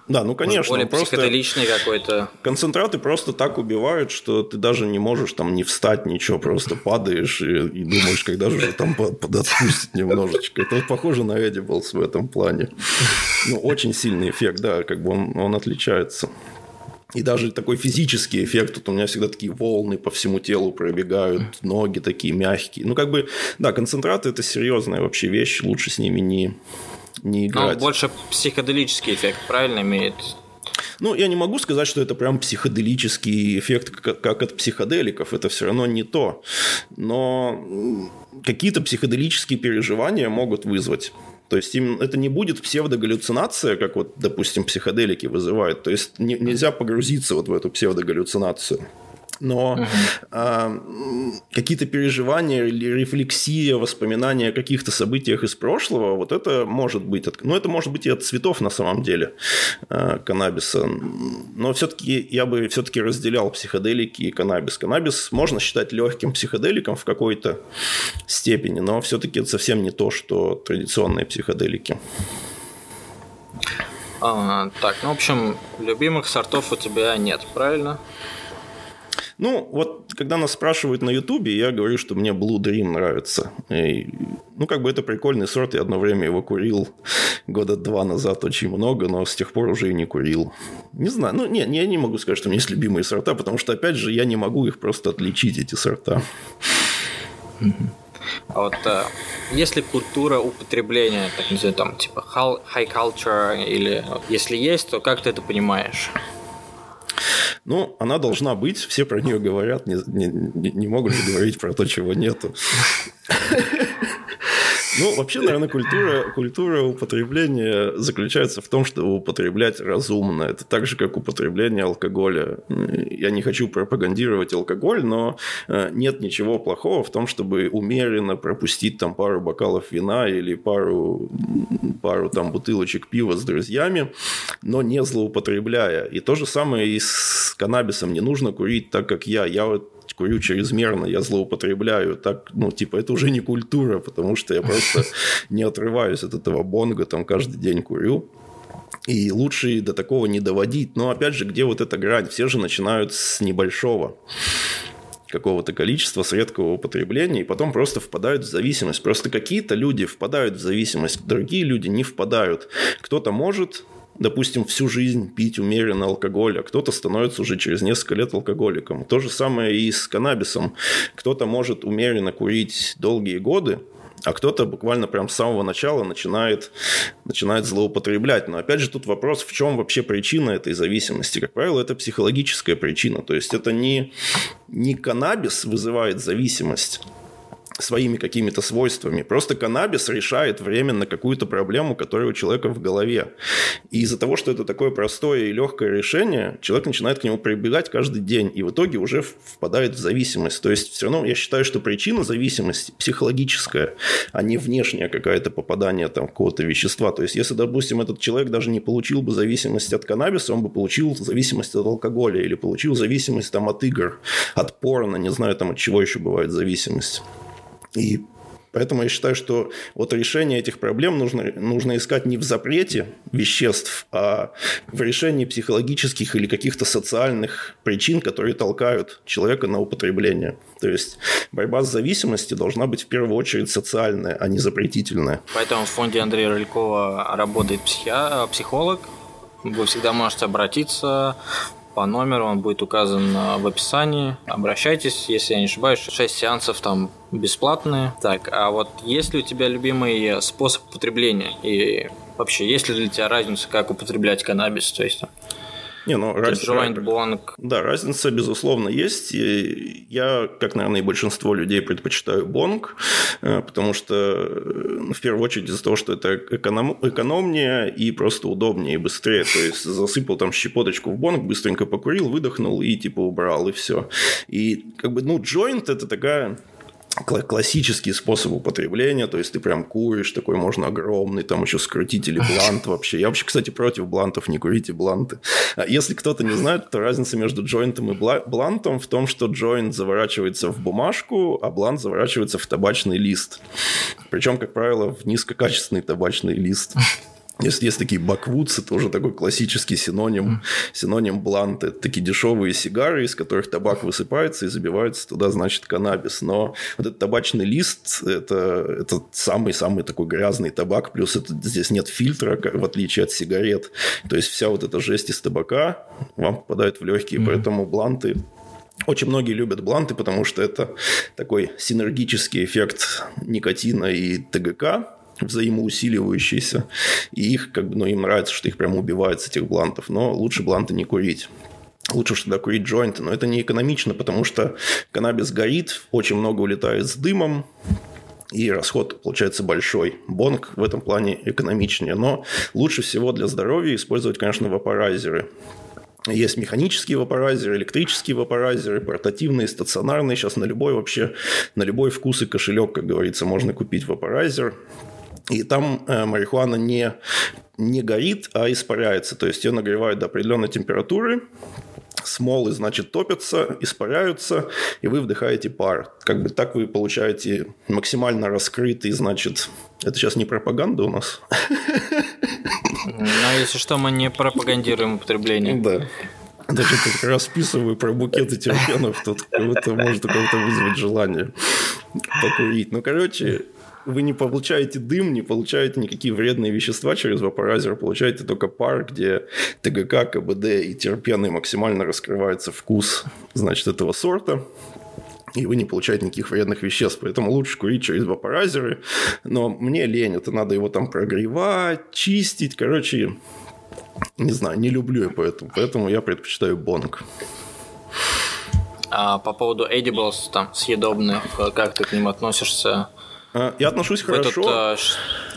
Да, ну конечно. Более психоделичный какой-то. Концентраты просто так убивают, что ты даже не можешь там не встать, ничего, просто падаешь и, и думаешь, когда же там подотпустит немножечко. Это похоже на Эдиблс в этом плане. Ну, очень сильный эффект, да, как бы он, он отличается. И даже такой физический эффект, вот у меня всегда такие волны по всему телу пробегают, ноги такие мягкие. Ну, как бы, да, концентраты – это серьезная вообще вещь, лучше с ними не, не играть. Но больше психоделический эффект, правильно имеет? Ну, я не могу сказать, что это прям психоделический эффект, как, как от психоделиков. Это все равно не то. Но какие-то психоделические переживания могут вызвать. То есть им это не будет псевдогаллюцинация, как вот, допустим, психоделики вызывают. То есть не, нельзя погрузиться вот в эту псевдогаллюцинацию но угу. а, какие-то переживания или рефлексия, воспоминания о каких-то событиях из прошлого, вот это может быть, от, ну это может быть и от цветов на самом деле а, каннабиса, но все-таки я бы все-таки разделял психоделики и каннабис. Каннабис можно считать легким психоделиком в какой-то степени, но все-таки это совсем не то, что традиционные психоделики. А, так, ну, в общем, любимых сортов у тебя нет, правильно? Ну, вот когда нас спрашивают на Ютубе, я говорю, что мне Blue Dream нравится. И, ну, как бы это прикольный сорт, я одно время его курил года два назад очень много, но с тех пор уже и не курил. Не знаю, ну, не, я не могу сказать, что у меня есть любимые сорта, потому что, опять же, я не могу их просто отличить, эти сорта. А вот э, если культура употребления, так знаю, там, типа high culture, или если есть, то как ты это понимаешь? Ну, она должна быть, все про нее говорят, не, не, не могут говорить про то, чего нету. Ну, вообще, наверное, культура, культура употребления заключается в том, что употреблять разумно. Это так же, как употребление алкоголя. Я не хочу пропагандировать алкоголь, но э, нет ничего плохого в том, чтобы умеренно пропустить там пару бокалов вина или пару, пару там бутылочек пива с друзьями, но не злоупотребляя. И то же самое и с каннабисом. Не нужно курить так, как я. Я вот курю чрезмерно, я злоупотребляю, так, ну, типа, это уже не культура, потому что я просто не отрываюсь от этого бонга, там, каждый день курю. И лучше до такого не доводить. Но, опять же, где вот эта грань? Все же начинают с небольшого какого-то количества с редкого употребления, и потом просто впадают в зависимость. Просто какие-то люди впадают в зависимость, другие люди не впадают. Кто-то может допустим, всю жизнь пить умеренно алкоголь, а кто-то становится уже через несколько лет алкоголиком. То же самое и с каннабисом. Кто-то может умеренно курить долгие годы, а кто-то буквально прям с самого начала начинает, начинает злоупотреблять. Но опять же тут вопрос, в чем вообще причина этой зависимости. Как правило, это психологическая причина. То есть это не, не каннабис вызывает зависимость, своими какими-то свойствами. Просто каннабис решает временно какую-то проблему, которая у человека в голове. И из-за того, что это такое простое и легкое решение, человек начинает к нему прибегать каждый день, и в итоге уже впадает в зависимость. То есть все равно я считаю, что причина зависимости психологическая, а не внешняя какая-то попадание там какого-то вещества. То есть если, допустим, этот человек даже не получил бы зависимость от каннабиса, он бы получил зависимость от алкоголя или получил зависимость там от игр, от порно, не знаю там от чего еще бывает зависимость. И Поэтому я считаю, что вот решение этих проблем нужно, нужно искать не в запрете веществ, а в решении психологических или каких-то социальных причин, которые толкают человека на употребление. То есть борьба с зависимостью должна быть в первую очередь социальная, а не запретительная. Поэтому в фонде Андрея Рылькова работает психи... психолог, вы всегда можете обратиться по номеру, он будет указан э, в описании. Обращайтесь, если я не ошибаюсь, 6 сеансов там бесплатные. Так, а вот есть ли у тебя любимый способ употребления? И вообще, есть ли для тебя разница, как употреблять каннабис? То есть, Не, ну, раз... Joint, бонг. Да, разница, безусловно, есть. И я, как, наверное, и большинство людей, предпочитаю бонг, э, потому что, ну, в первую очередь, из-за того, что это эконом... экономнее и просто удобнее и быстрее. То есть, засыпал там щепоточку в бонг, быстренько покурил, выдохнул и, типа, убрал, и все. И, как бы, ну, joint – это такая классический способ употребления, то есть ты прям куришь, такой можно огромный, там еще скрутить или блант вообще. Я вообще, кстати, против блантов, не курите бланты. А если кто-то не знает, то разница между джойнтом и блантом в том, что джойнт заворачивается в бумажку, а блант заворачивается в табачный лист. Причем, как правило, в низкокачественный табачный лист. Если есть такие баквудсы, тоже такой классический синоним, синоним бланты. Такие дешевые сигары, из которых табак высыпается и забивается туда, значит, каннабис. Но вот этот табачный лист – это, это самый-самый такой грязный табак. Плюс это, здесь нет фильтра, в отличие от сигарет. То есть, вся вот эта жесть из табака вам попадает в легкие. Mm-hmm. Поэтому бланты очень многие любят бланты, потому что это такой синергический эффект никотина и ТГК, взаимоусиливающиеся, и их, как бы, ну, им нравится, что их прямо убивают с этих блантов, но лучше бланты не курить. Лучше всегда курить джойнты, но это не экономично, потому что каннабис горит, очень много улетает с дымом, и расход получается большой. Бонг в этом плане экономичнее, но лучше всего для здоровья использовать, конечно, вапорайзеры. Есть механические вапорайзеры, электрические вапорайзеры, портативные, стационарные. Сейчас на любой вообще, на любой вкус и кошелек, как говорится, можно купить вапорайзер. И там э, марихуана не, не горит, а испаряется. То есть ее нагревают до определенной температуры, смолы, значит, топятся, испаряются, и вы вдыхаете пар. Как бы так вы получаете максимально раскрытый, значит... Это сейчас не пропаганда у нас? Но если что, мы не пропагандируем употребление. Да. Даже как раз списываю про букеты терпенов, тут это может у кого-то вызвать желание покурить. Ну, короче, вы не получаете дым, не получаете никакие вредные вещества через вапорайзер, получаете только пар, где ТГК, КБД и терпены максимально раскрывается вкус, значит, этого сорта и вы не получаете никаких вредных веществ. Поэтому лучше курить через вапорайзеры. Но мне лень, это надо его там прогревать, чистить. Короче, не знаю, не люблю я поэтому. Поэтому я предпочитаю бонг. А по поводу edibles, там, съедобных, как ты к ним относишься? А, я отношусь хорошо. Этот, а,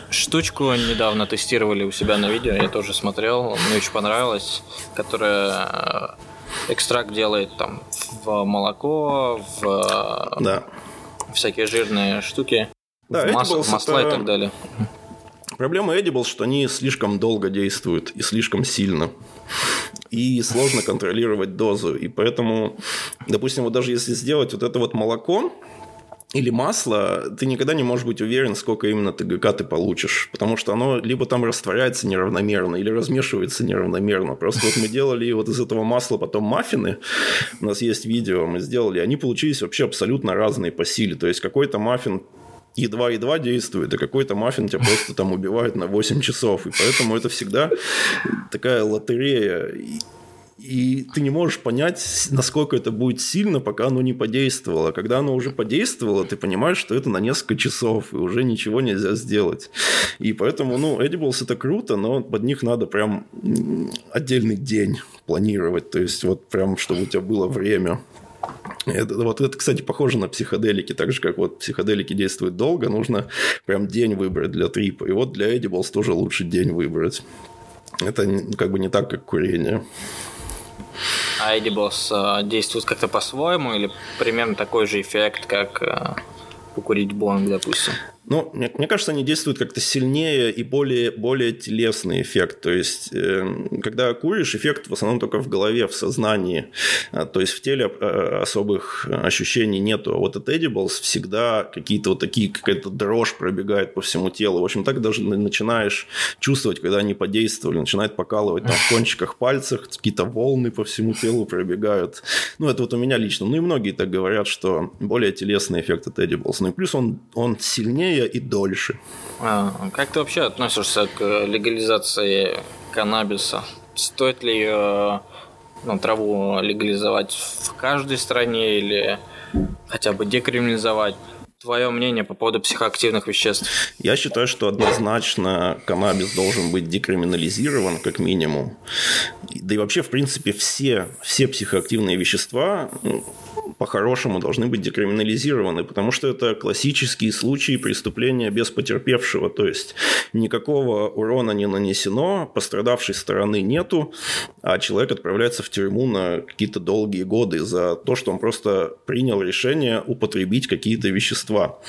штучку недавно тестировали у себя на видео, я тоже смотрел, мне очень понравилось, которая а, экстракт делает там в молоко, в да. всякие жирные штуки, да, в мас- масла это... и так далее. Проблема Edibles, что они слишком долго действуют и слишком сильно. И сложно контролировать дозу. И поэтому, допустим, вот даже если сделать вот это вот молоко, или масло, ты никогда не можешь быть уверен, сколько именно ТГК ты получишь, потому что оно либо там растворяется неравномерно, или размешивается неравномерно. Просто вот мы делали вот из этого масла потом маффины, у нас есть видео, мы сделали, они получились вообще абсолютно разные по силе. То есть какой-то маффин едва-едва действует, а какой-то маффин тебя просто там убивает на 8 часов. И поэтому это всегда такая лотерея. И ты не можешь понять, насколько это будет сильно, пока оно не подействовало. Когда оно уже подействовало, ты понимаешь, что это на несколько часов, и уже ничего нельзя сделать. И поэтому, ну, Edibles это круто, но под них надо прям отдельный день планировать. То есть, вот прям, чтобы у тебя было время. Это, вот это, кстати, похоже на психоделики. Так же, как вот психоделики действуют долго, нужно прям день выбрать для трипа. И вот для Edibles тоже лучше день выбрать. Это как бы не так, как курение. А Edibles э, действует как-то по-своему или примерно такой же эффект, как э, покурить бонг, допустим? Ну, мне, мне кажется, они действуют как-то сильнее и более, более телесный эффект. То есть, э, когда куришь, эффект в основном только в голове, в сознании. А, то есть, в теле э, особых ощущений нету. А вот от Edibles всегда какие-то вот такие, какая-то дрожь пробегает по всему телу. В общем, так даже начинаешь чувствовать, когда они подействовали. Начинает покалывать там в кончиках пальцев, какие-то волны по всему телу пробегают. Ну, это вот у меня лично. Ну, и многие так говорят, что более телесный эффект от Edibles. Ну, и плюс он, он сильнее длиннее и дольше. А, как ты вообще относишься к легализации каннабиса? Стоит ли ее, ну, траву легализовать в каждой стране или хотя бы декриминализовать? твое мнение по поводу психоактивных веществ? Я считаю, что однозначно каннабис должен быть декриминализирован, как минимум. Да и вообще, в принципе, все, все психоактивные вещества ну, по-хорошему должны быть декриминализированы, потому что это классические случаи преступления без потерпевшего. То есть никакого урона не нанесено, пострадавшей стороны нету, а человек отправляется в тюрьму на какие-то долгие годы за то, что он просто принял решение употребить какие-то вещества.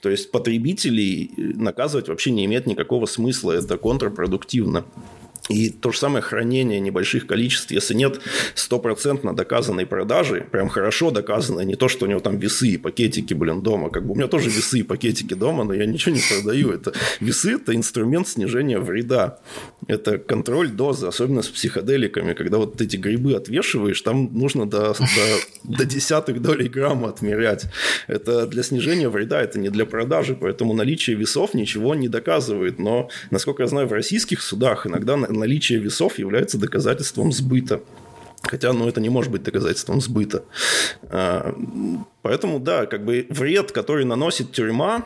То есть потребителей наказывать вообще не имеет никакого смысла, это контрпродуктивно. И то же самое хранение небольших количеств, если нет стопроцентно доказанной продажи, прям хорошо доказанной, не то, что у него там весы и пакетики, блин, дома. Как бы у меня тоже весы и пакетики дома, но я ничего не продаю. Это весы – это инструмент снижения вреда. Это контроль дозы, особенно с психоделиками. Когда вот эти грибы отвешиваешь, там нужно до, до, до десятых долей грамма отмерять. Это для снижения вреда, это не для продажи, поэтому наличие весов ничего не доказывает. Но, насколько я знаю, в российских судах иногда наличие весов является доказательством сбыта. Хотя, ну, это не может быть доказательством сбыта. А, поэтому, да, как бы вред, который наносит тюрьма,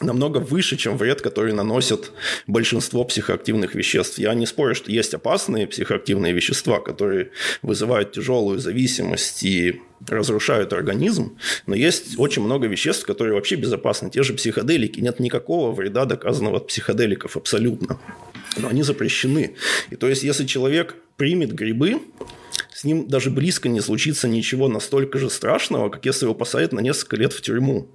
намного выше, чем вред, который наносят большинство психоактивных веществ. Я не спорю, что есть опасные психоактивные вещества, которые вызывают тяжелую зависимость и разрушают организм, но есть очень много веществ, которые вообще безопасны. Те же психоделики. Нет никакого вреда, доказанного от психоделиков абсолютно но они запрещены. И то есть, если человек примет грибы, с ним даже близко не случится ничего настолько же страшного, как если его посадят на несколько лет в тюрьму.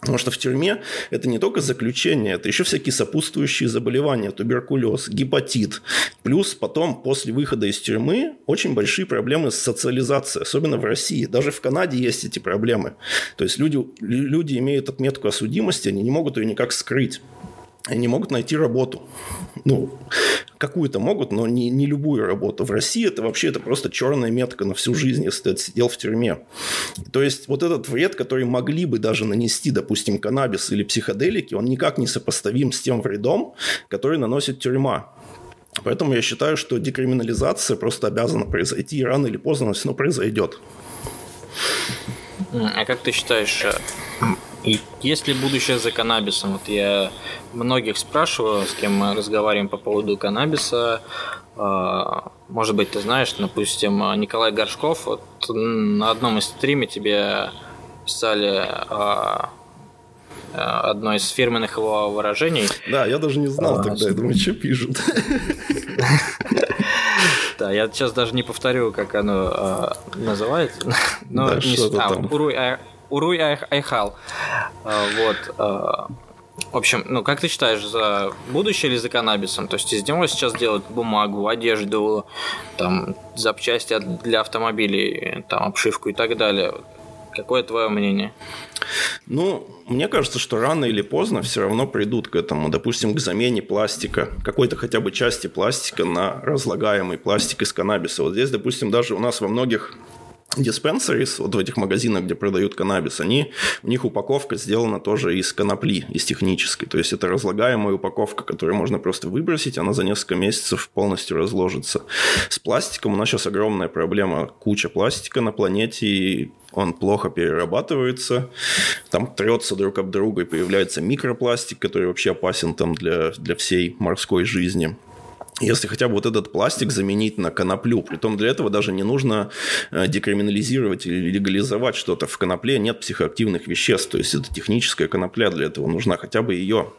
Потому что в тюрьме это не только заключение, это еще всякие сопутствующие заболевания, туберкулез, гепатит. Плюс потом, после выхода из тюрьмы, очень большие проблемы с социализацией, особенно в России. Даже в Канаде есть эти проблемы. То есть люди, люди имеют отметку о судимости, они не могут ее никак скрыть они могут найти работу. Ну, какую-то могут, но не, не любую работу. В России это вообще это просто черная метка на всю жизнь, если ты сидел в тюрьме. То есть вот этот вред, который могли бы даже нанести, допустим, каннабис или психоделики, он никак не сопоставим с тем вредом, который наносит тюрьма. Поэтому я считаю, что декриминализация просто обязана произойти, и рано или поздно все равно произойдет. А как ты считаешь, э, и есть ли будущее за каннабисом? Вот я многих спрашиваю, с кем мы разговариваем по поводу каннабиса. А, может быть, ты знаешь, допустим, Николай Горшков вот на одном из стриме тебе писали а, а, одно из фирменных его выражений. Да, я даже не знал а, тогда, я думаю, что пишут. Да, я сейчас даже не повторю, как оно называется. Но не там. Уруй Айхал. А, вот. А, в общем, ну как ты считаешь, за будущее или за каннабисом? То есть из него сейчас делают бумагу, одежду, там, запчасти для автомобилей, там, обшивку и так далее. Какое твое мнение? Ну, мне кажется, что рано или поздно все равно придут к этому. Допустим, к замене пластика, какой-то хотя бы части пластика на разлагаемый пластик из каннабиса. Вот здесь, допустим, даже у нас во многих dispensaries, вот в этих магазинах, где продают каннабис, они, у них упаковка сделана тоже из конопли, из технической. То есть это разлагаемая упаковка, которую можно просто выбросить, она за несколько месяцев полностью разложится. С пластиком у нас сейчас огромная проблема. Куча пластика на планете, и он плохо перерабатывается, там трется друг об друга, и появляется микропластик, который вообще опасен там для, для всей морской жизни если хотя бы вот этот пластик заменить на коноплю. Притом для этого даже не нужно э, декриминализировать или легализовать что-то. В конопле нет психоактивных веществ. То есть это техническая конопля для этого нужна. Хотя бы ее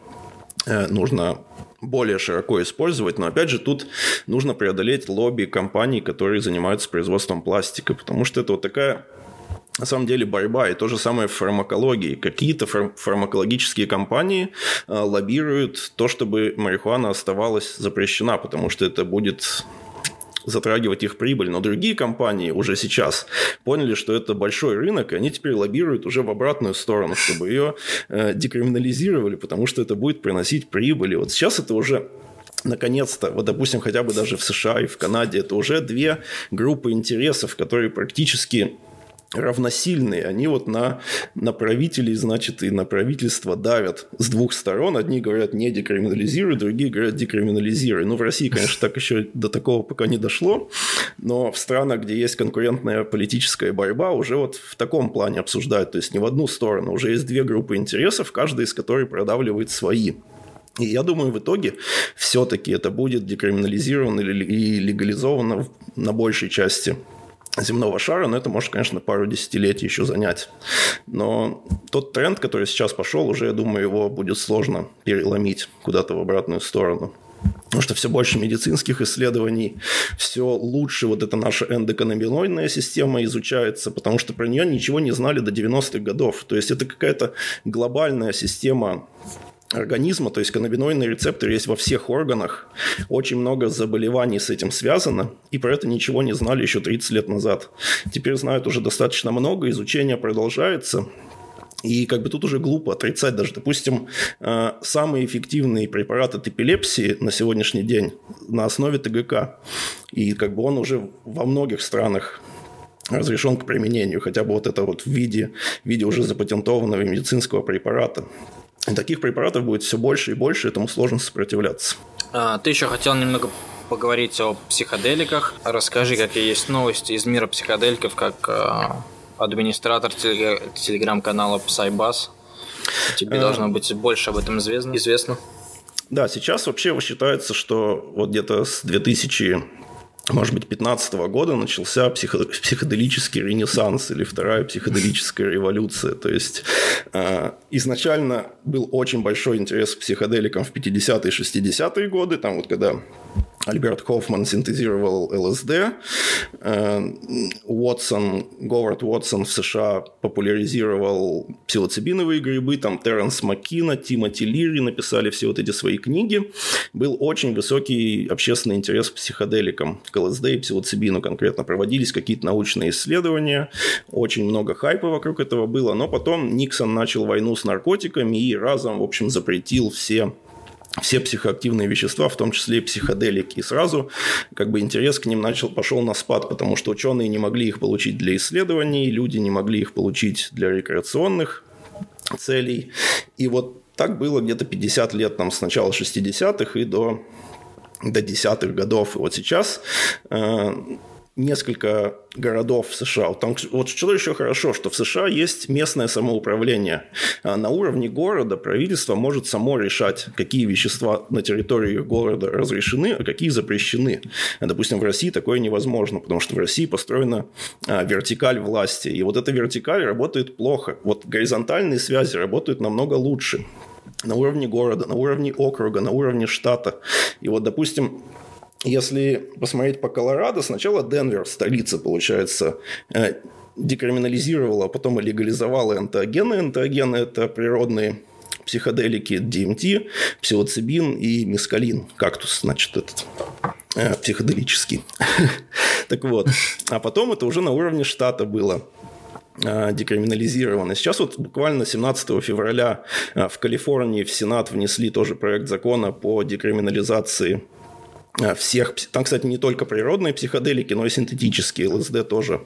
э, нужно более широко использовать. Но опять же тут нужно преодолеть лобби компаний, которые занимаются производством пластика. Потому что это вот такая на самом деле борьба. И то же самое в фармакологии. Какие-то фар- фармакологические компании э, лоббируют то, чтобы марихуана оставалась запрещена, потому что это будет затрагивать их прибыль. Но другие компании уже сейчас поняли, что это большой рынок, и они теперь лоббируют уже в обратную сторону, чтобы ее э, декриминализировали, потому что это будет приносить прибыль. И вот сейчас это уже наконец-то, вот, допустим, хотя бы даже в США и в Канаде, это уже две группы интересов, которые практически равносильные. Они вот на, на правителей, значит, и на правительство давят с двух сторон. Одни говорят, не декриминализируй, другие говорят, декриминализируй. Ну, в России, конечно, так еще до такого пока не дошло, но в странах, где есть конкурентная политическая борьба, уже вот в таком плане обсуждают. То есть не в одну сторону. Уже есть две группы интересов, каждая из которых продавливает свои. И я думаю, в итоге все-таки это будет декриминализировано и легализовано на большей части земного шара, но это может, конечно, пару десятилетий еще занять. Но тот тренд, который сейчас пошел, уже, я думаю, его будет сложно переломить куда-то в обратную сторону. Потому что все больше медицинских исследований, все лучше вот эта наша эндоканнабиноидная система изучается, потому что про нее ничего не знали до 90-х годов. То есть это какая-то глобальная система организма, то есть каннабиноидный рецептор есть во всех органах. Очень много заболеваний с этим связано, и про это ничего не знали еще 30 лет назад. Теперь знают уже достаточно много, изучение продолжается. И как бы тут уже глупо отрицать даже, допустим, э, самый эффективный препарат от эпилепсии на сегодняшний день на основе ТГК. И как бы он уже во многих странах разрешен к применению, хотя бы вот это вот в виде, в виде уже запатентованного медицинского препарата. И таких препаратов будет все больше и больше, этому сложно сопротивляться. А, ты еще хотел немного поговорить о психоделиках. Расскажи, какие есть новости из мира психоделиков, как а, администратор телеграм-канала Psybus. Тебе а... должно быть больше об этом известно. известно. Да, сейчас вообще считается, что вот где-то с 2000 может быть, 15 года начался психо- психоделический ренессанс или вторая психоделическая революция. То есть э, изначально был очень большой интерес к психоделикам в 50-е 60-е годы, там вот когда Альберт Хоффман синтезировал ЛСД. Э, Уотсон, Говард Уотсон в США популяризировал псилоцибиновые грибы. Там Терренс Маккина, Тимоти Лири написали все вот эти свои книги. Был очень высокий общественный интерес к психоделикам, к ЛСД и псилоцибину конкретно. Проводились какие-то научные исследования. Очень много хайпа вокруг этого было. Но потом Никсон начал войну с наркотиками и разом, в общем, запретил все все психоактивные вещества, в том числе и психоделики. И сразу как бы интерес к ним начал, пошел на спад, потому что ученые не могли их получить для исследований, люди не могли их получить для рекреационных целей. И вот так было где-то 50 лет, там, с начала 60-х и до до десятых годов. И вот сейчас э, несколько городов в США. Там, вот что еще хорошо, что в США есть местное самоуправление. А на уровне города правительство может само решать, какие вещества на территории города разрешены, а какие запрещены. Допустим, в России такое невозможно, потому что в России построена а, вертикаль власти. И вот эта вертикаль работает плохо. Вот горизонтальные связи работают намного лучше на уровне города, на уровне округа, на уровне штата. И вот, допустим, если посмотреть по Колорадо, сначала Денвер, столица, получается, э, декриминализировала, а потом и легализовала энтеогены. Энтеогены – это природные психоделики DMT, псилоцибин и мискалин, кактус, значит, этот э, психоделический. так вот, а потом это уже на уровне штата было э, декриминализировано. Сейчас вот буквально 17 февраля э, в Калифорнии в Сенат внесли тоже проект закона по декриминализации всех. Там, кстати, не только природные психоделики, но и синтетические. ЛСД тоже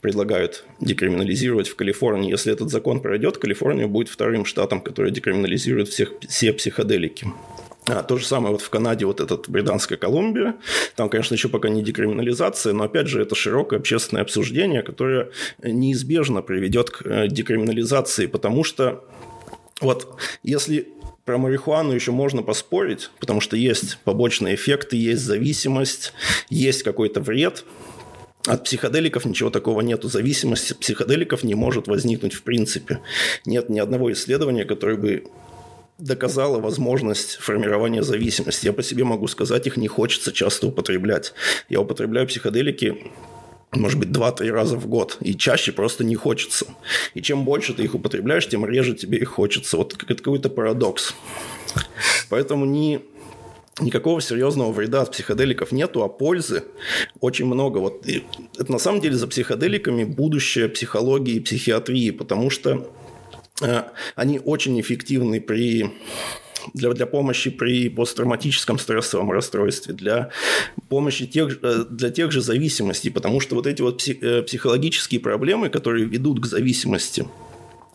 предлагают декриминализировать в Калифорнии. Если этот закон пройдет, Калифорния будет вторым штатом, который декриминализирует всех, все психоделики. А, то же самое вот в Канаде, вот этот Британская Колумбия. Там, конечно, еще пока не декриминализация, но, опять же, это широкое общественное обсуждение, которое неизбежно приведет к э, декриминализации, потому что вот если про марихуану еще можно поспорить, потому что есть побочные эффекты, есть зависимость, есть какой-то вред. От психоделиков ничего такого нету. Зависимость от психоделиков не может возникнуть в принципе. Нет ни одного исследования, которое бы доказало возможность формирования зависимости. Я по себе могу сказать, их не хочется часто употреблять. Я употребляю психоделики может быть, два-три раза в год. И чаще просто не хочется. И чем больше ты их употребляешь, тем реже тебе их хочется. Вот это какой-то парадокс. Поэтому ни, никакого серьезного вреда от психоделиков нету, а пользы очень много. Вот и это на самом деле за психоделиками будущее психологии и психиатрии, потому что э, они очень эффективны при для, для помощи при посттравматическом стрессовом расстройстве, для помощи тех, э, для тех же зависимостей, потому что вот эти вот психологические проблемы, которые ведут к зависимости,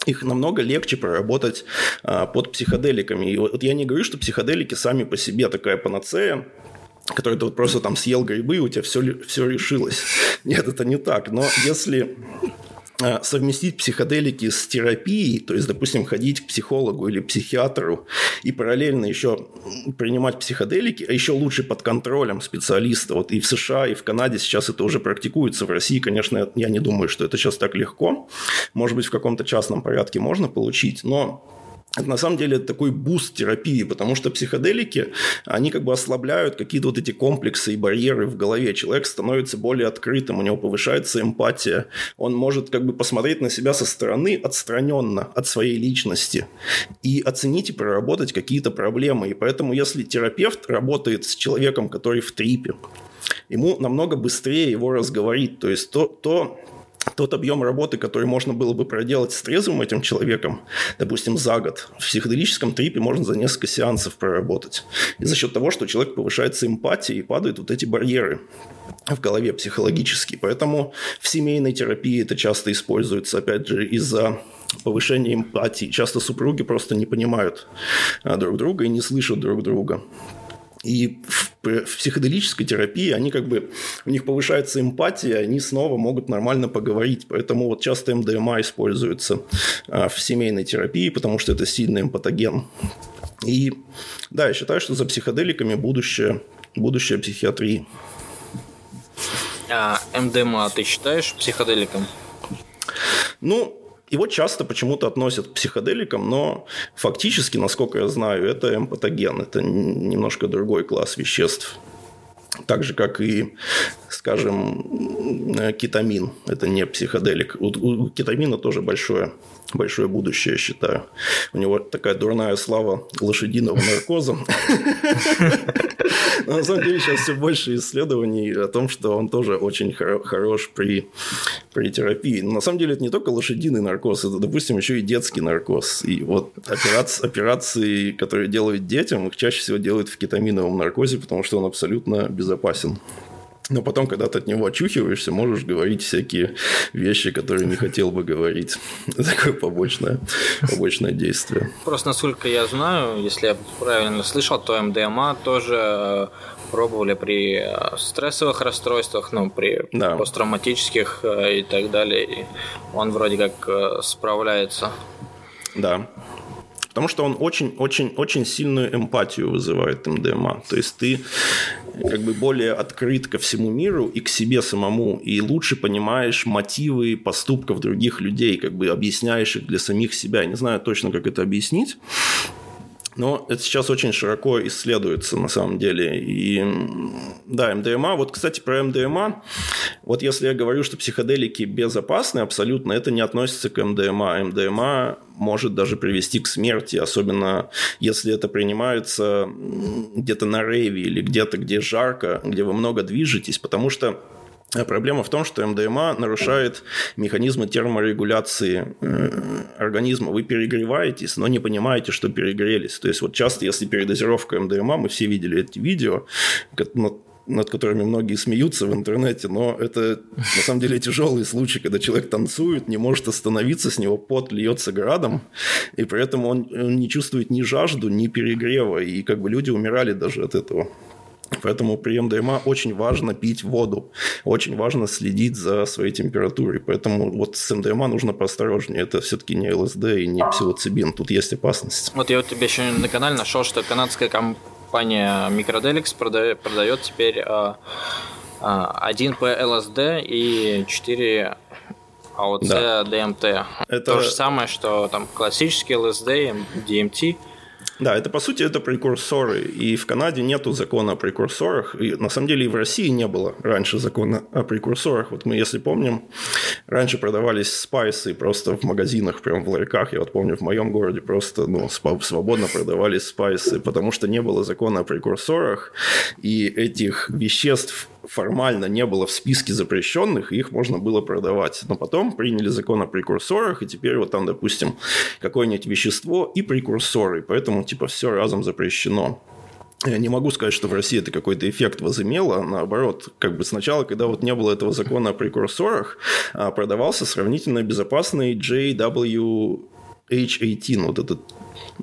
их намного легче проработать а, под психоделиками. И вот я не говорю, что психоделики сами по себе такая панацея, который ты вот просто там съел грибы, и у тебя все, все решилось. Нет, это не так. Но если Э, совместить психоделики с терапией, то есть, допустим, ходить к психологу или психиатру и параллельно еще принимать психоделики, а еще лучше под контролем специалиста. Вот и в США, и в Канаде сейчас это уже практикуется. В России, конечно, я не думаю, что это сейчас так легко. Может быть, в каком-то частном порядке можно получить, но это на самом деле такой boost терапии, потому что психоделики, они как бы ослабляют какие-то вот эти комплексы и барьеры в голове. Человек становится более открытым, у него повышается эмпатия, он может как бы посмотреть на себя со стороны отстраненно от своей личности и оценить и проработать какие-то проблемы. И поэтому, если терапевт работает с человеком, который в трипе, ему намного быстрее его разговорить. То есть то, то тот объем работы, который можно было бы проделать с трезвым этим человеком, допустим, за год, в психоделическом трипе можно за несколько сеансов проработать. И за счет того, что у человека повышается эмпатия и падают вот эти барьеры в голове психологически. Поэтому в семейной терапии это часто используется, опять же, из-за повышения эмпатии. Часто супруги просто не понимают а, друг друга и не слышат друг друга. И в, в психоделической терапии они как бы, у них повышается эмпатия, они снова могут нормально поговорить. Поэтому вот часто МДМА используется а, в семейной терапии, потому что это сильный эмпатоген. И да, я считаю, что за психоделиками будущее, будущее психиатрии. А МДМА ты считаешь психоделиком? Ну, его часто почему-то относят к психоделикам, но фактически, насколько я знаю, это эмпатоген. Это немножко другой класс веществ. Так же, как и, скажем, кетамин. Это не психоделик. У, у кетамина тоже большое большое будущее, я считаю. У него такая дурная слава лошадиного наркоза. На самом деле сейчас все больше исследований о том, что он тоже очень хорош при, при терапии. Но на самом деле это не только лошадиный наркоз, это, допустим, еще и детский наркоз. И вот операции, операции, которые делают детям, их чаще всего делают в кетаминовом наркозе, потому что он абсолютно безопасен. Но потом, когда ты от него очухиваешься, можешь говорить всякие вещи, которые не хотел бы говорить. Такое побочное, побочное действие. Просто, насколько я знаю, если я правильно слышал, то МДМА тоже э, пробовали при э, стрессовых расстройствах, ну, при да. посттравматических э, и так далее. И он вроде как справляется. Да. Потому что он очень-очень-очень сильную эмпатию вызывает МДМА. То есть ты как бы более открыт ко всему миру и к себе самому, и лучше понимаешь мотивы поступков других людей, как бы объясняешь их для самих себя. Я не знаю точно, как это объяснить, но это сейчас очень широко исследуется на самом деле. И да, МДМА. Вот, кстати, про МДМА. Вот если я говорю, что психоделики безопасны абсолютно, это не относится к МДМА. МДМА может даже привести к смерти, особенно если это принимается где-то на рейве или где-то, где жарко, где вы много движетесь, потому что проблема в том, что МДМА нарушает механизмы терморегуляции э, организма. Вы перегреваетесь, но не понимаете, что перегрелись. То есть вот часто, если передозировка МДМА, мы все видели эти видео, над которыми многие смеются в интернете, но это на самом деле тяжелые случаи, когда человек танцует, не может остановиться, с него пот льется градом, и при этом он, он не чувствует ни жажду, ни перегрева, и как бы люди умирали даже от этого. Поэтому при МДМА очень важно пить воду, очень важно следить за своей температурой. Поэтому вот с МДМА нужно поосторожнее. Это все-таки не ЛСД и не псилоцибин. Тут есть опасность. Вот я вот тебе еще на канале нашел, что канадская компания Microdelix продает, продает теперь а, а, 1П ЛСД и 4 АОЦ да. ДМТ. Это... То же самое, что там классический ЛСД, DMT – да, это по сути это прекурсоры. И в Канаде нету закона о прекурсорах. И на самом деле и в России не было раньше закона о прекурсорах. Вот мы, если помним, раньше продавались спайсы просто в магазинах, прям в ларьках. Я вот помню, в моем городе просто ну, свободно продавались спайсы, потому что не было закона о прекурсорах. И этих веществ формально не было в списке запрещенных, и их можно было продавать. Но потом приняли закон о прекурсорах, и теперь вот там, допустим, какое-нибудь вещество и прекурсоры, поэтому типа все разом запрещено. Я не могу сказать, что в России это какой-то эффект возымело. Наоборот, как бы сначала, когда вот не было этого закона о прекурсорах, а, продавался сравнительно безопасный JW H18, вот этот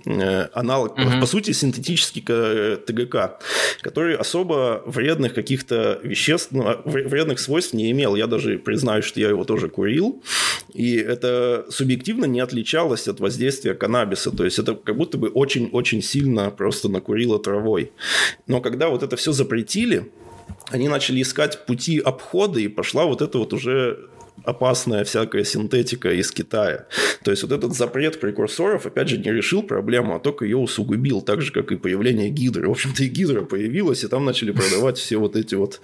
Э, аналог, угу. по сути, синтетический ТГК, который особо вредных каких-то веществ, ну, а, вредных свойств не имел. Я даже признаю, что я его тоже курил, и это субъективно не отличалось от воздействия каннабиса. То есть это как будто бы очень-очень сильно просто накурило травой. Но когда вот это все запретили, они начали искать пути обхода, и пошла вот эта вот уже опасная всякая синтетика из Китая. То есть вот этот запрет прекурсоров, опять же, не решил проблему, а только ее усугубил, так же, как и появление гидры. В общем-то, и гидра появилась, и там начали продавать все вот эти вот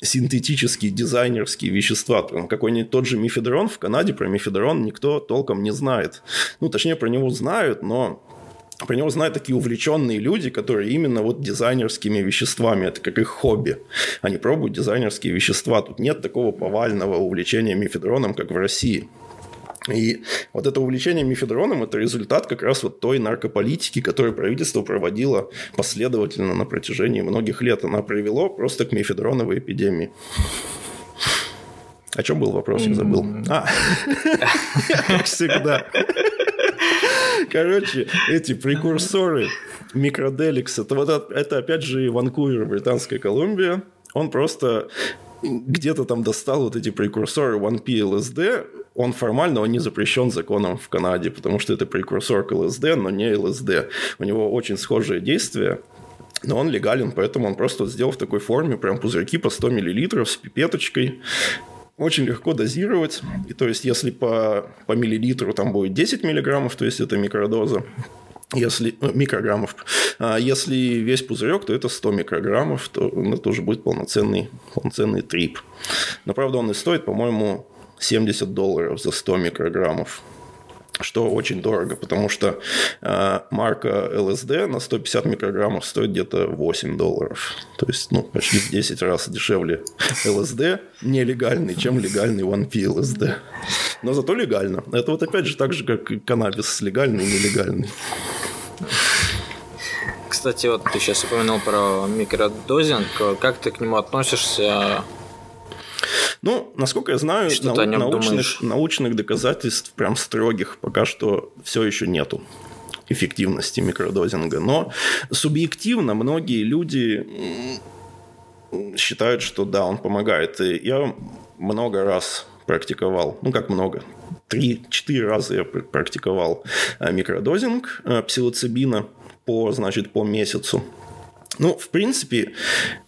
синтетические дизайнерские вещества. Какой-нибудь тот же мифедрон в Канаде, про мифедрон никто толком не знает. Ну, точнее, про него знают, но про него знают такие увлеченные люди, которые именно вот дизайнерскими веществами, это как их хобби. Они пробуют дизайнерские вещества. Тут нет такого повального увлечения мифедроном, как в России. И вот это увлечение мифедроном – это результат как раз вот той наркополитики, которую правительство проводило последовательно на протяжении многих лет. Она привело просто к мифедроновой эпидемии. О чем был вопрос, я забыл. А, как всегда. Короче, эти прекурсоры микроделикс, это вот это опять же Ванкувер, Британская Колумбия. Он просто где-то там достал вот эти прекурсоры 1P он формально он не запрещен законом в Канаде, потому что это прекурсор к ЛСД, но не ЛСД. У него очень схожие действия, но он легален, поэтому он просто сделал в такой форме прям пузырьки по 100 мл с пипеточкой очень легко дозировать. И то есть, если по, по миллилитру там будет 10 миллиграммов, то есть это микродоза, если ну, микрограммов, а если весь пузырек, то это 100 микрограммов, то это тоже будет полноценный, полноценный трип. Но правда он и стоит, по-моему, 70 долларов за 100 микрограммов что очень дорого, потому что э, марка ЛСД на 150 микрограммов стоит где-то 8 долларов. То есть, ну, почти в 10 раз дешевле ЛСД нелегальный, чем легальный 1P ЛСД. Но зато легально. Это вот опять же так же, как и каннабис легальный и нелегальный. Кстати, вот ты сейчас упомянул про микродозинг. Как ты к нему относишься? Ну, насколько я знаю, нау- научных, научных доказательств прям строгих пока что все еще нету эффективности микродозинга. Но субъективно многие люди считают, что да, он помогает. И я много раз практиковал, ну как много, три-четыре раза я практиковал э, микродозинг э, псилоцибина по, значит, по месяцу. Ну, в принципе,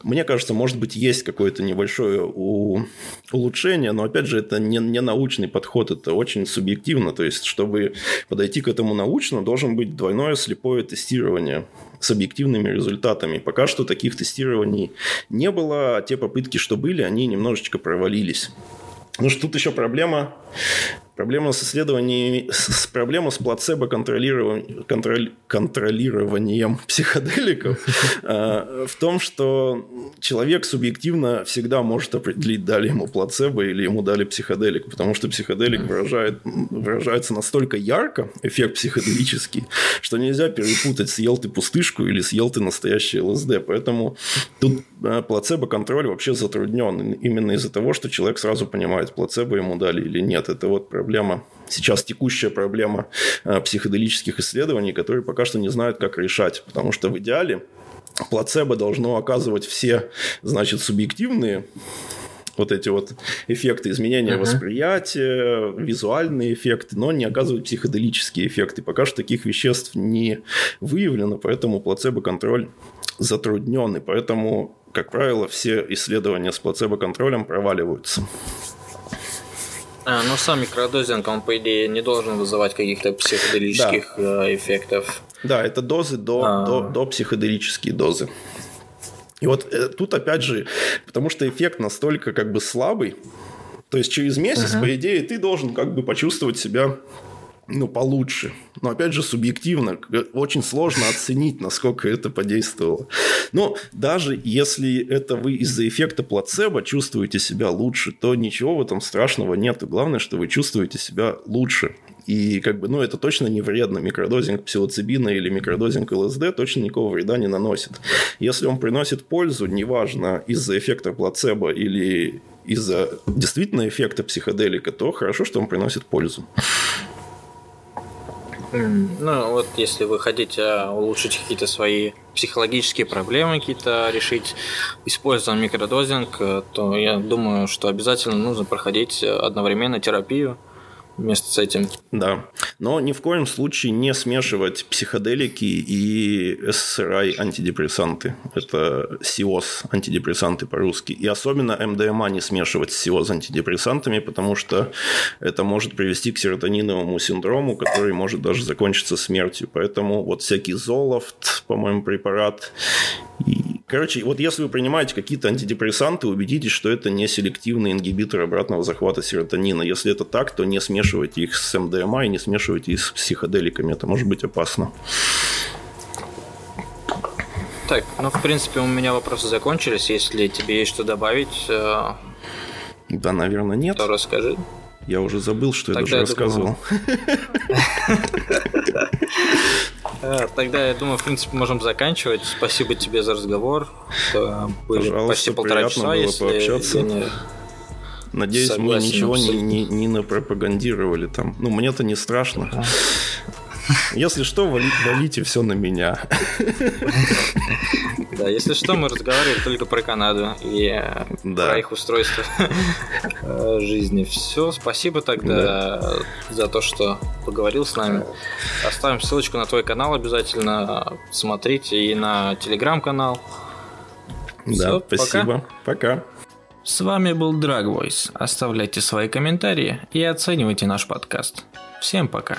мне кажется, может быть, есть какое-то небольшое у... улучшение, но, опять же, это не, не научный подход, это очень субъективно. То есть, чтобы подойти к этому научно, должен быть двойное слепое тестирование с объективными результатами. Пока что таких тестирований не было, а те попытки, что были, они немножечко провалились. Ну что тут еще проблема Проблема с исследованиями, с, проблема с плацебо контролированием, контроль, контролированием психоделиков э, в том, что человек субъективно всегда может определить, дали ему плацебо или ему дали психоделик, потому что психоделик выражает, выражается настолько ярко, эффект психоделический, что нельзя перепутать, съел ты пустышку или съел ты настоящий ЛСД. Поэтому тут э, плацебо-контроль вообще затруднен именно из-за того, что человек сразу понимает, плацебо ему дали или нет. Это вот проблема, сейчас текущая проблема э, психоделических исследований, которые пока что не знают, как решать. Потому что в идеале плацебо должно оказывать все, значит, субъективные вот эти вот эффекты изменения uh-huh. восприятия, визуальные эффекты, но не оказывают психоделические эффекты. Пока что таких веществ не выявлено, поэтому плацебо-контроль затруднен, и поэтому, как правило, все исследования с плацебо-контролем проваливаются. А, ну сам микродозинг, он, по идее, не должен вызывать каких-то психоделических да. Э, эффектов. Да, это дозы до, а. до, до психоделические дозы. И вот э, тут опять же, потому что эффект настолько как бы слабый, то есть через месяц, uh-huh. по идее, ты должен как бы почувствовать себя ну, получше. Но, опять же, субъективно. Очень сложно оценить, насколько это подействовало. Но даже если это вы из-за эффекта плацебо чувствуете себя лучше, то ничего в этом страшного нет. Главное, что вы чувствуете себя лучше. И как бы, ну, это точно не вредно. Микродозинг псилоцибина или микродозинг ЛСД точно никакого вреда не наносит. Если он приносит пользу, неважно, из-за эффекта плацебо или из-за действительно эффекта психоделика, то хорошо, что он приносит пользу. Ну, вот если вы хотите а, улучшить какие-то свои психологические проблемы, какие-то решить, используя микродозинг, э, то я думаю, что обязательно нужно проходить одновременно терапию вместе с этим. Да. Но ни в коем случае не смешивать психоделики и SSRI антидепрессанты. Это СИОС антидепрессанты по-русски. И особенно МДМА не смешивать с СИОС антидепрессантами, потому что это может привести к серотониновому синдрому, который может даже закончиться смертью. Поэтому вот всякий Золофт, по-моему, препарат и Короче, вот если вы принимаете какие-то антидепрессанты, убедитесь, что это не селективный ингибитор обратного захвата серотонина. Если это так, то не смешивайте их с МДМА и не смешивайте их с психоделиками. Это может быть опасно. Так, ну, в принципе, у меня вопросы закончились. Если тебе есть что добавить... Э, да, наверное, нет. То расскажи. Я уже забыл, что Тогда я даже я рассказывал. Э, тогда, я думаю, в принципе, можем заканчивать. Спасибо тебе за разговор. Были Пожалуйста, почти полтора часа, было если пообщаться. Я не... Надеюсь, мы ничего не, не, не напропагандировали там. Ну, мне-то не страшно. Если что, вали, валите все на меня. Да, если что, мы разговаривали только про Канаду и да. про их устройство э, жизни. Все, спасибо тогда да. за то, что поговорил с нами. Оставим ссылочку на твой канал обязательно. Смотрите и на телеграм-канал. Да, Все, спасибо. Пока. пока. С вами был Dragvoice. Оставляйте свои комментарии и оценивайте наш подкаст. Всем пока.